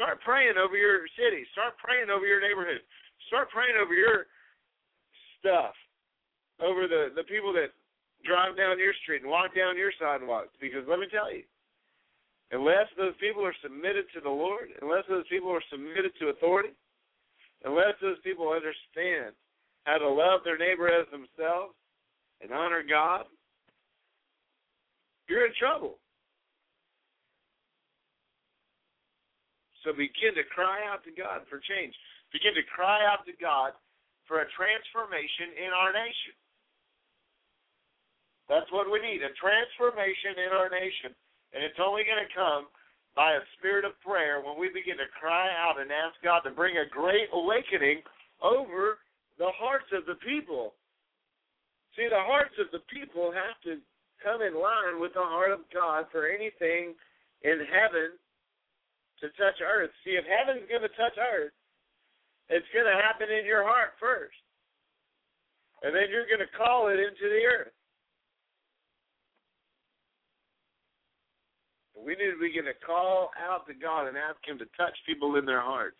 Start praying over your city. Start praying over your neighborhood. Start praying over your stuff, over the the people that drive down your street and walk down your sidewalks. Because let me tell you, unless those people are submitted to the Lord, unless those people are submitted to authority, unless those people understand how to love their neighbor as themselves and honor God, you're in trouble. So begin to cry out to God for change. Begin to cry out to God for a transformation in our nation. That's what we need a transformation in our nation. And it's only going to come by a spirit of prayer when we begin to cry out and ask God to bring a great awakening over the hearts of the people. See, the hearts of the people have to come in line with the heart of God for anything in heaven to touch earth. See, if heaven's going to touch earth, it's going to happen in your heart first. And then you're going to call it into the earth. We need to begin to call out to God and ask Him to touch people in their hearts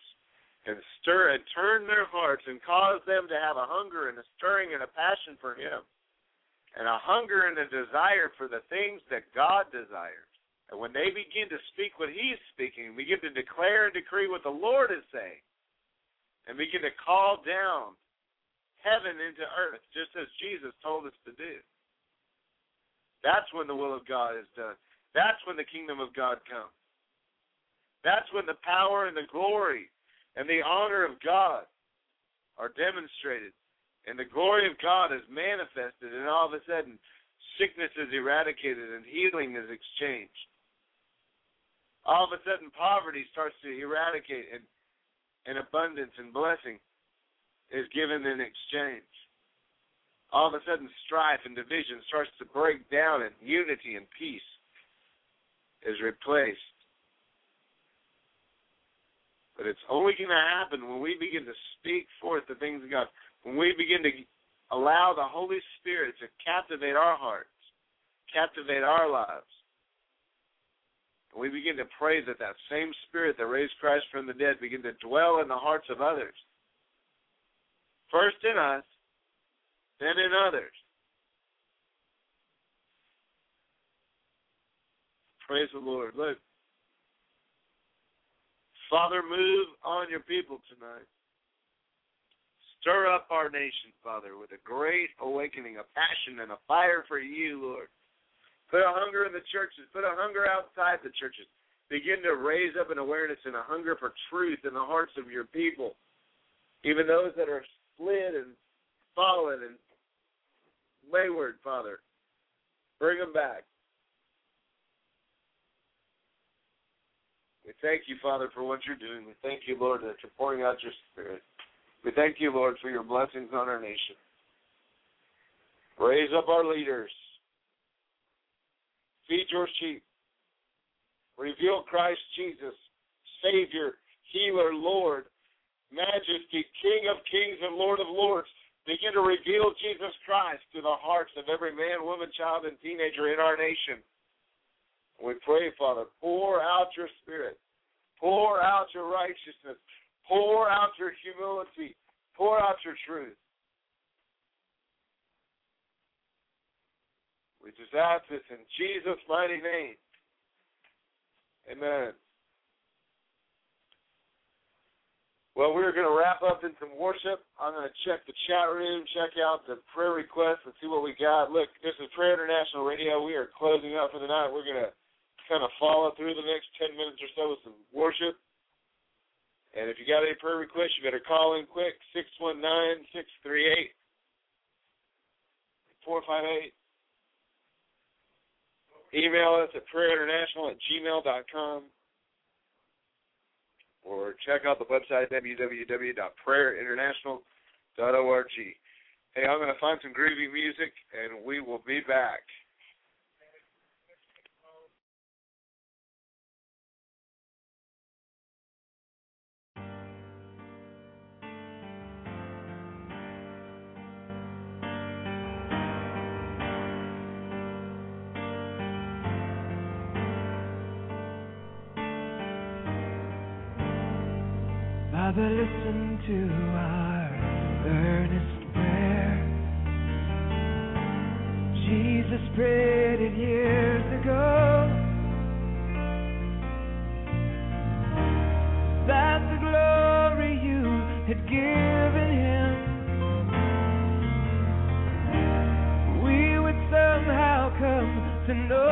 and stir and turn their hearts and cause them to have a hunger and a stirring and a passion for Him and a hunger and a desire for the things that God desires. And when they begin to speak what He's speaking, begin to declare and decree what the Lord is saying, and begin to call down heaven into earth, just as Jesus told us to do. That's when the will of God is done. That's when the kingdom of God comes. That's when the power and the glory and the honor of God are demonstrated. And the glory of God is manifested, and all of a sudden, sickness is eradicated and healing is exchanged all of a sudden poverty starts to eradicate and, and abundance and blessing is given in exchange. All of a sudden strife and division starts to break down and unity and peace is replaced. But it's only going to happen when we begin to speak forth the things of God. When we begin to allow the Holy Spirit to captivate our hearts, captivate our lives, and we begin to pray that that same Spirit that raised Christ from the dead begin to dwell in the hearts of others. First in us, then in others. Praise the Lord. Look. Father, move on your people tonight. Stir up our nation, Father, with a great awakening, a passion, and a fire for you, Lord. Put a hunger in the churches. Put a hunger outside the churches. Begin to raise up an awareness and a hunger for truth in the hearts of your people. Even those that are split and fallen and wayward, Father. Bring them back. Thank you, Father, for what you're doing. We thank you, Lord, that you're pouring out your Spirit. We thank you, Lord, for your blessings on our nation. Raise up our leaders. Feed your sheep. Reveal Christ Jesus, Savior, Healer, Lord, Majesty, King of Kings and Lord of Lords. Begin to reveal Jesus Christ to the hearts of every man, woman, child, and teenager in our nation. We pray, Father, pour out your Spirit. Pour out your righteousness. Pour out your humility. Pour out your truth. We just ask this in Jesus' mighty name. Amen. Well, we're going to wrap up in some worship. I'm going to check the chat room, check out the prayer requests, and see what we got. Look, this is Prayer International Radio. We are closing up for the night. We're going to kind of follow through the next 10 minutes or so with some worship. And if you got any prayer requests, you better call in quick, 619 638 458. Email us at prayerinternational at gmail.com or check out the website www.prayerinternational.org. Hey, I'm going to find some groovy music and we will be back.
To know.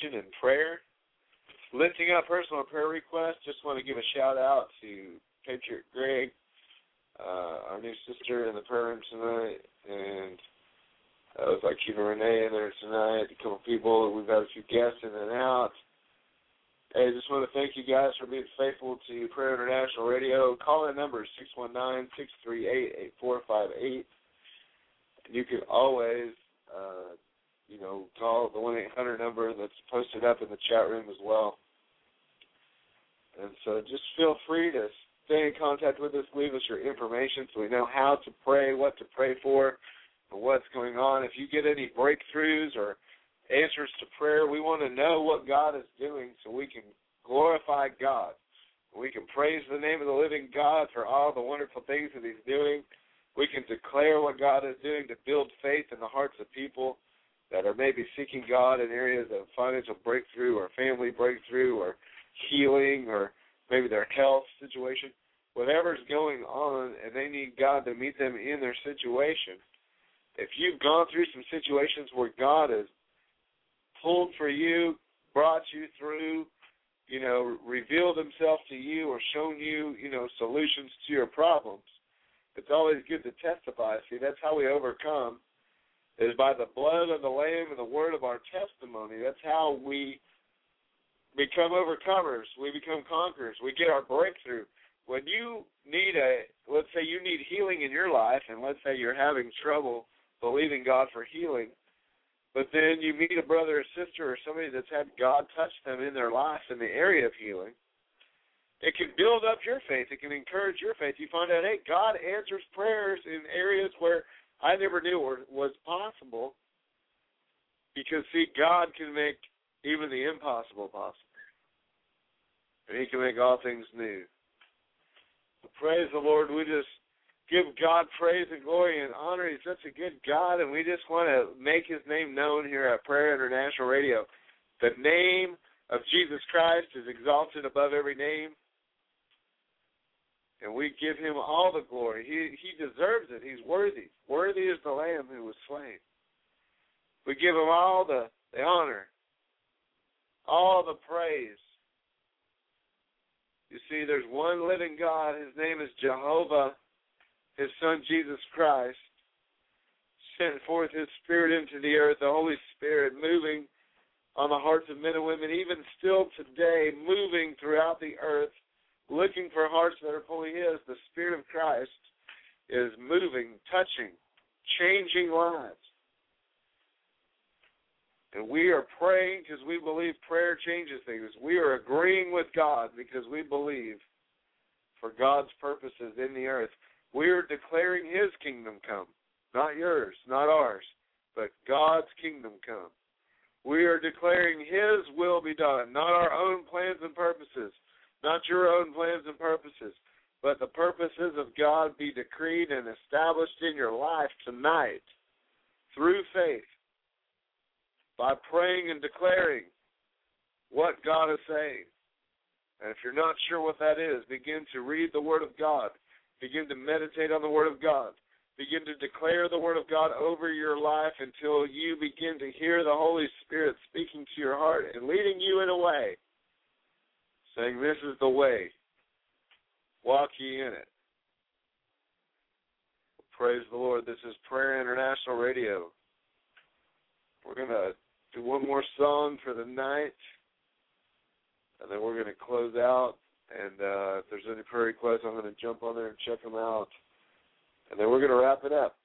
Our in
prayer, lifting up personal prayer requests. Just want to give a shout out to Patriot Greg, uh, our new sister in the prayer room tonight, and uh, it was like keeping Renee in there tonight, a couple people. We've had a few guests in and out. Hey, just want to thank you guys for being faithful to Prayer International Radio. Call in number six one nine six three eight eight four five eight. You can always, uh, you know, call the one eight hundred number that's posted up in the chat room as well. And so just feel free to stay in contact with us. Leave us your information so we know how to pray, what to pray for, what's going on. If you get any breakthroughs or answers to prayer. We want to know what God is doing so we can glorify God. We can praise the name of the living God for all the wonderful things that He's doing. We can declare what God is doing to build faith in the hearts of people that are maybe seeking God in areas of financial breakthrough or family breakthrough or healing or maybe their health situation. Whatever's going on and they need God to meet them in their situation. If you've gone through some situations where God has pulled for you, brought you through, you know, revealed himself to you or shown you, you know, solutions to your problems. It's always good to testify. See, that's how we overcome is by the blood of the Lamb and the word of our testimony. That's how we become overcomers. We become conquerors. We get our breakthrough. When you need a, let's say you need healing in your life, and let's say you're having trouble believing God for healing, but then you meet a brother or sister or somebody that's had God touch them in their life in the area of healing. It can build up your faith. It can encourage your faith. You find out, hey, God answers prayers in areas where I never knew was possible. Because see, God can make even the impossible possible, and He can make all things new. Praise the Lord. We just give God praise and glory and honor. He's such a good God, and we just want to make His name known here at Prayer International Radio. The name of Jesus Christ is exalted above every name, and we give Him all the glory. He He deserves it. He's worthy. Worthy is the Lamb who was slain. We give Him all the, the honor, all the praise. You see, there's one living God. His name is Jehovah his Son Jesus Christ, sent forth His Spirit into the earth, the Holy Spirit moving on the hearts of men and women, even still today, moving throughout the earth, looking for hearts that are fully His. The Spirit of Christ is moving, touching, changing lives. And we are praying because we believe prayer changes things. We are agreeing with God because we believe for God's purposes in the earth. We are declaring His kingdom come, not yours, not ours, but God's kingdom come. We are declaring His will be done, not our own plans and purposes, not your own plans and purposes, but the purposes of God be decreed and established in your life tonight through faith by praying and declaring what God is saying. And if you're not sure what that is, begin to read the Word of God. Begin to meditate on the Word of God. Begin to declare the Word of God over your life until you begin to hear the Holy Spirit speaking to your heart and leading you in a way, saying, This is the way. Walk ye in it. Praise the Lord. This is Prayer International Radio. We're going to do one more song for the night, and then we're going to close out. And uh, if there's any prayer requests, I'm going to jump on there and check them out. And then we're going to wrap it up.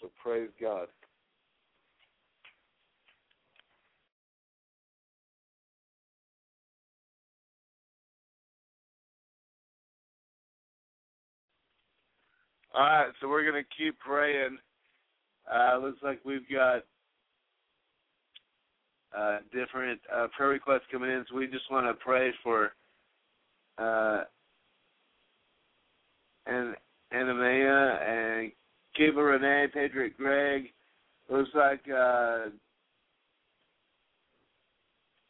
So praise God. All right, so we're to keep praying. Uh, looks like we've got uh, different uh, prayer requests coming in, so we just want to pray for uh, and Anamea and Kiva Renee, Patrick Greg. Looks like uh,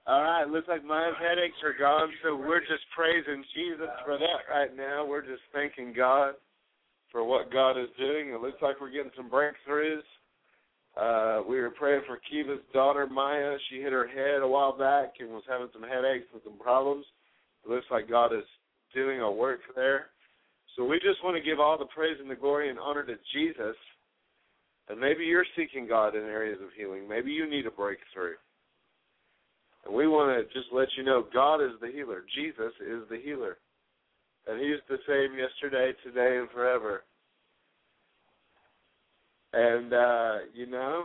All right, looks like my headaches are gone, so we're just praising Jesus for that right now. We're just thanking God for what God is doing. It looks like we're getting some breakthroughs. Uh, we were praying for Kiva's daughter Maya. She hit her head a while back and was having some headaches and some problems. It looks like God is doing a work there. So we just want to give all the praise and the glory and honor to Jesus. And maybe you're seeking God in areas of healing. Maybe you need a breakthrough. And we want to just let you know God is the healer. Jesus is the healer. And He's the same yesterday, today, and forever. And, uh, you know,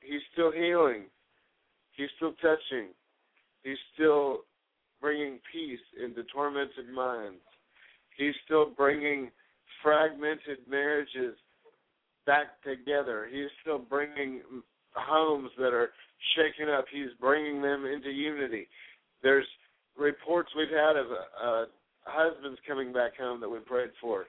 He's still healing. He's still touching. He's still bringing peace into tormented minds. He's still bringing fragmented marriages back together. He's still bringing homes that are shaken up. He's bringing them into unity. There's reports we've had of husbands coming back home that we prayed for.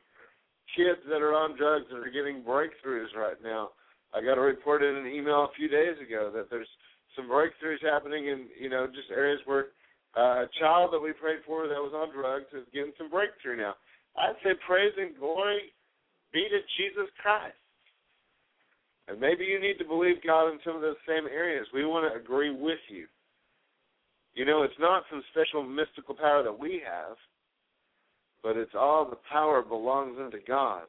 Kids that are on drugs that are getting breakthroughs right now. I got a report in an email a few days ago that there's some breakthroughs happening in you know just areas where uh, a child that we prayed for that was on drugs is getting some breakthrough now. I'd say praise and glory be to Jesus Christ. And maybe you need to believe God in some of those same areas. We want to agree with you. You know, it's not some special mystical power that we have, but it's all the power belongs unto God.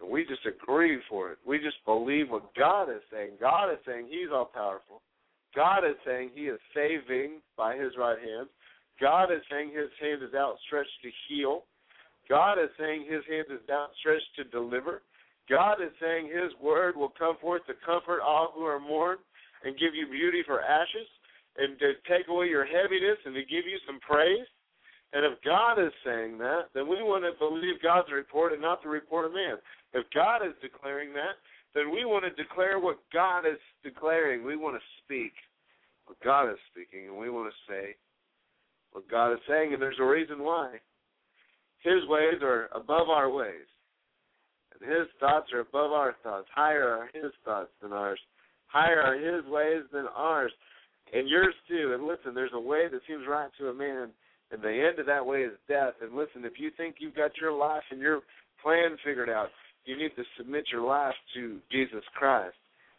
And we just agree for it. We just believe what God is saying. God is saying He's all powerful. God is saying He is saving by His right hand. God is saying His hand is outstretched to heal. God is saying His hand is outstretched to deliver. God is saying His word will come forth to comfort all who are mourned and give you beauty for ashes and to take away your heaviness and to give you some praise. And if God is saying that, then we want to believe God's report and not the report of man. If God is declaring that, then we want to declare what God is declaring. We want to speak what God is speaking, and we want to say what God is saying, and there's a reason why. His ways are above our ways. And His thoughts are above our thoughts. Higher are His thoughts than ours. Higher are His ways than ours, and yours too. And listen, there's a way that seems right to a man, and the end of that way is death. And listen, if you think you've got your life and your plan figured out, you need to submit your life to Jesus Christ.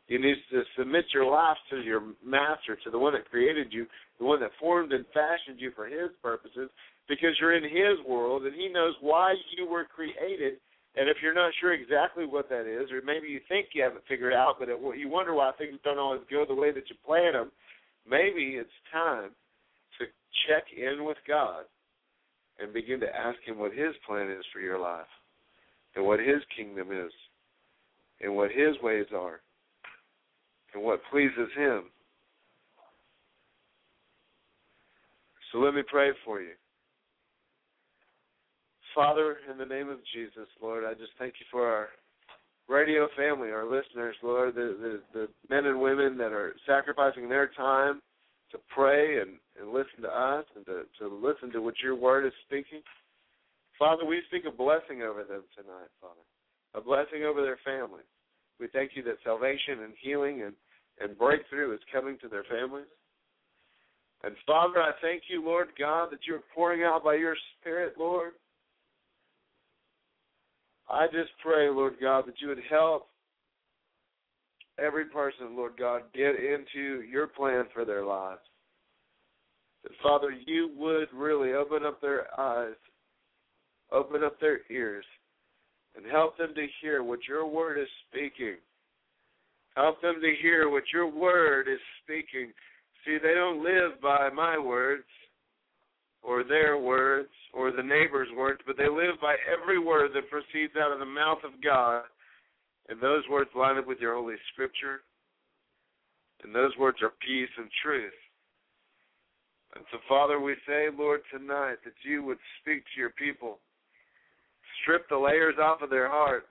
You need to submit your life to your master, to the one that created you, the one that formed and fashioned you for his purposes, because you're in his world and he knows why you were created and if you're not sure exactly what that is, or maybe you think you haven't figured out, but it, you wonder why things don't always go the way that you plan them, maybe it's time check in with God and begin to ask Him what His plan is for your life, and what His kingdom is, and what His ways are, and what pleases Him. So let me pray for you. Father, in the name of Jesus, Lord, I just thank you for our radio family, our listeners, Lord, the, the, the men and women that are sacrificing their time to pray and, and listen to us and to, to listen to what your word is speaking. Father, we speak a blessing over them tonight, Father, a blessing over their families. We thank you that salvation and healing and, and breakthrough is coming to their families. And Father, I thank you, Lord God, that you're pouring out by your Spirit, Lord, I just pray, Lord God, that you would help every person, Lord God, get into your plan for their lives. That, Father, you would really open up their eyes, open up their ears, and help them to hear what your word is speaking. Help them to hear what your word is speaking. See, they don't live by my words, or their words or the neighbor's words, but they live by every word that proceeds out of the mouth of God. And those words line up with your Holy Scripture. And those words are peace and truth. And so, Father, we say, Lord, tonight that you would speak to your people. Strip the layers off of their hearts.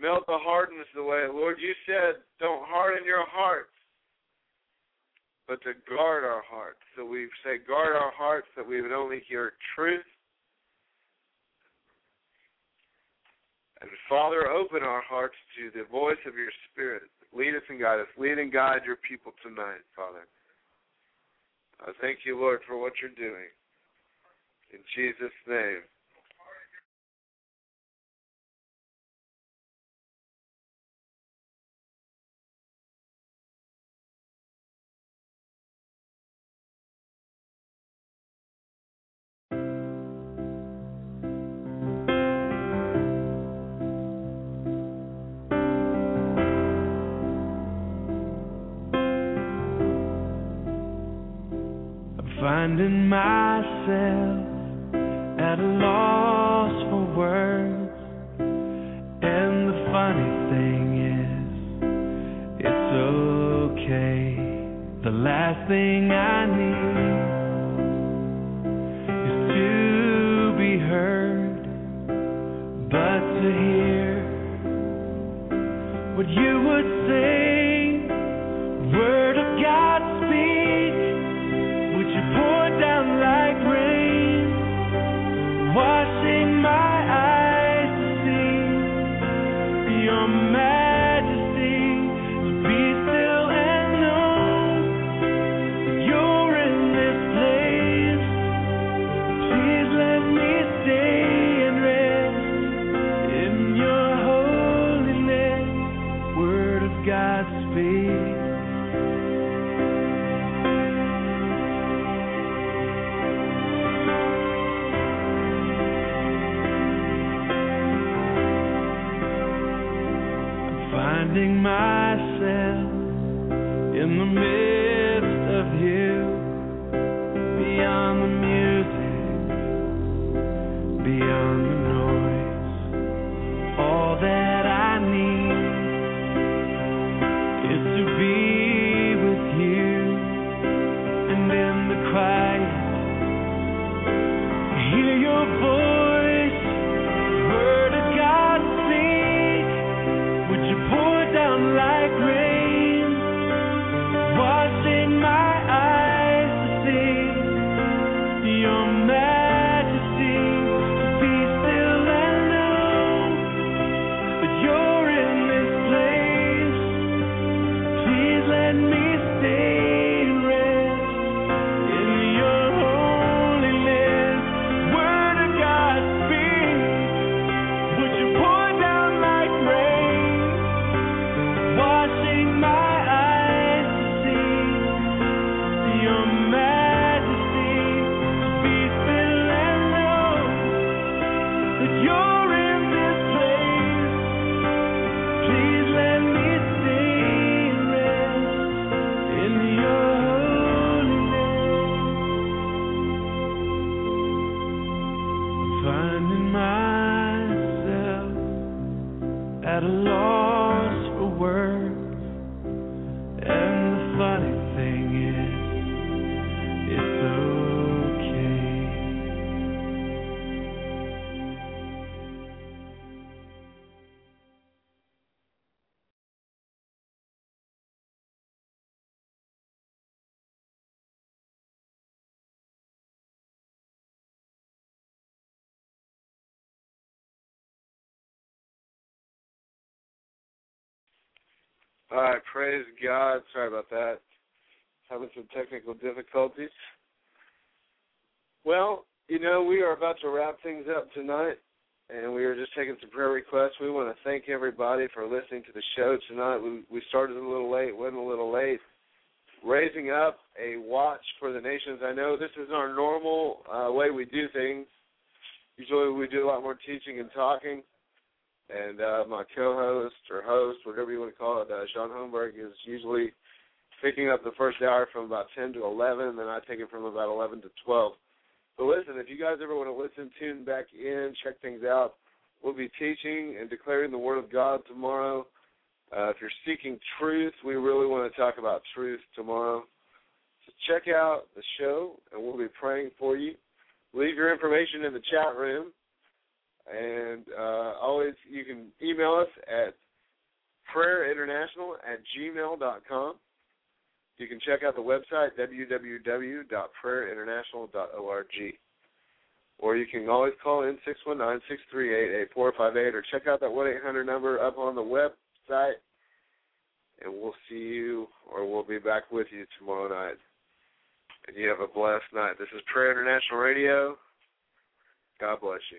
Melt the hardness away. Lord, you said, don't harden your hearts but to guard our hearts. So we say, guard our hearts that we would only hear truth And Father, open our hearts to the voice of your Spirit. Lead us and guide us. Lead and guide your people tonight, Father. I thank you, Lord, for what you're doing. In Jesus' name.
Last thing I at a loss
All right, praise God. Sorry about that. Having some technical difficulties. Well, you know, we are about to wrap things up tonight, and we are just taking some prayer requests. We want to thank everybody for listening to the show tonight. We, we started a little late, went a little late. Raising up a watch for the nations. I know this is our normal uh, way we do things. Usually we do a lot more teaching and talking and uh, my co-host or host, whatever you want to call it, uh, Sean Holmberg, is usually picking up the first hour from about 10 to 11, and then I take it from about 11 to 12. But listen, if you guys ever want to listen, tune back in, check things out. We'll be teaching and declaring the Word of God tomorrow. Uh, if you're seeking truth, we really want to talk about truth tomorrow. So check out the show, and we'll be praying for you. Leave your information in the chat room. And uh, always, you can email us at prayerinternational at gmail.com. You can check out the website, www.prayerinternational.org. or you can always call in six one nine six three eight eight four five eight, or check out that one eight hundred number up on the website, and we'll see you, or we'll be back with you tomorrow night. And you have a blessed night. This is Prayer International Radio. God bless you.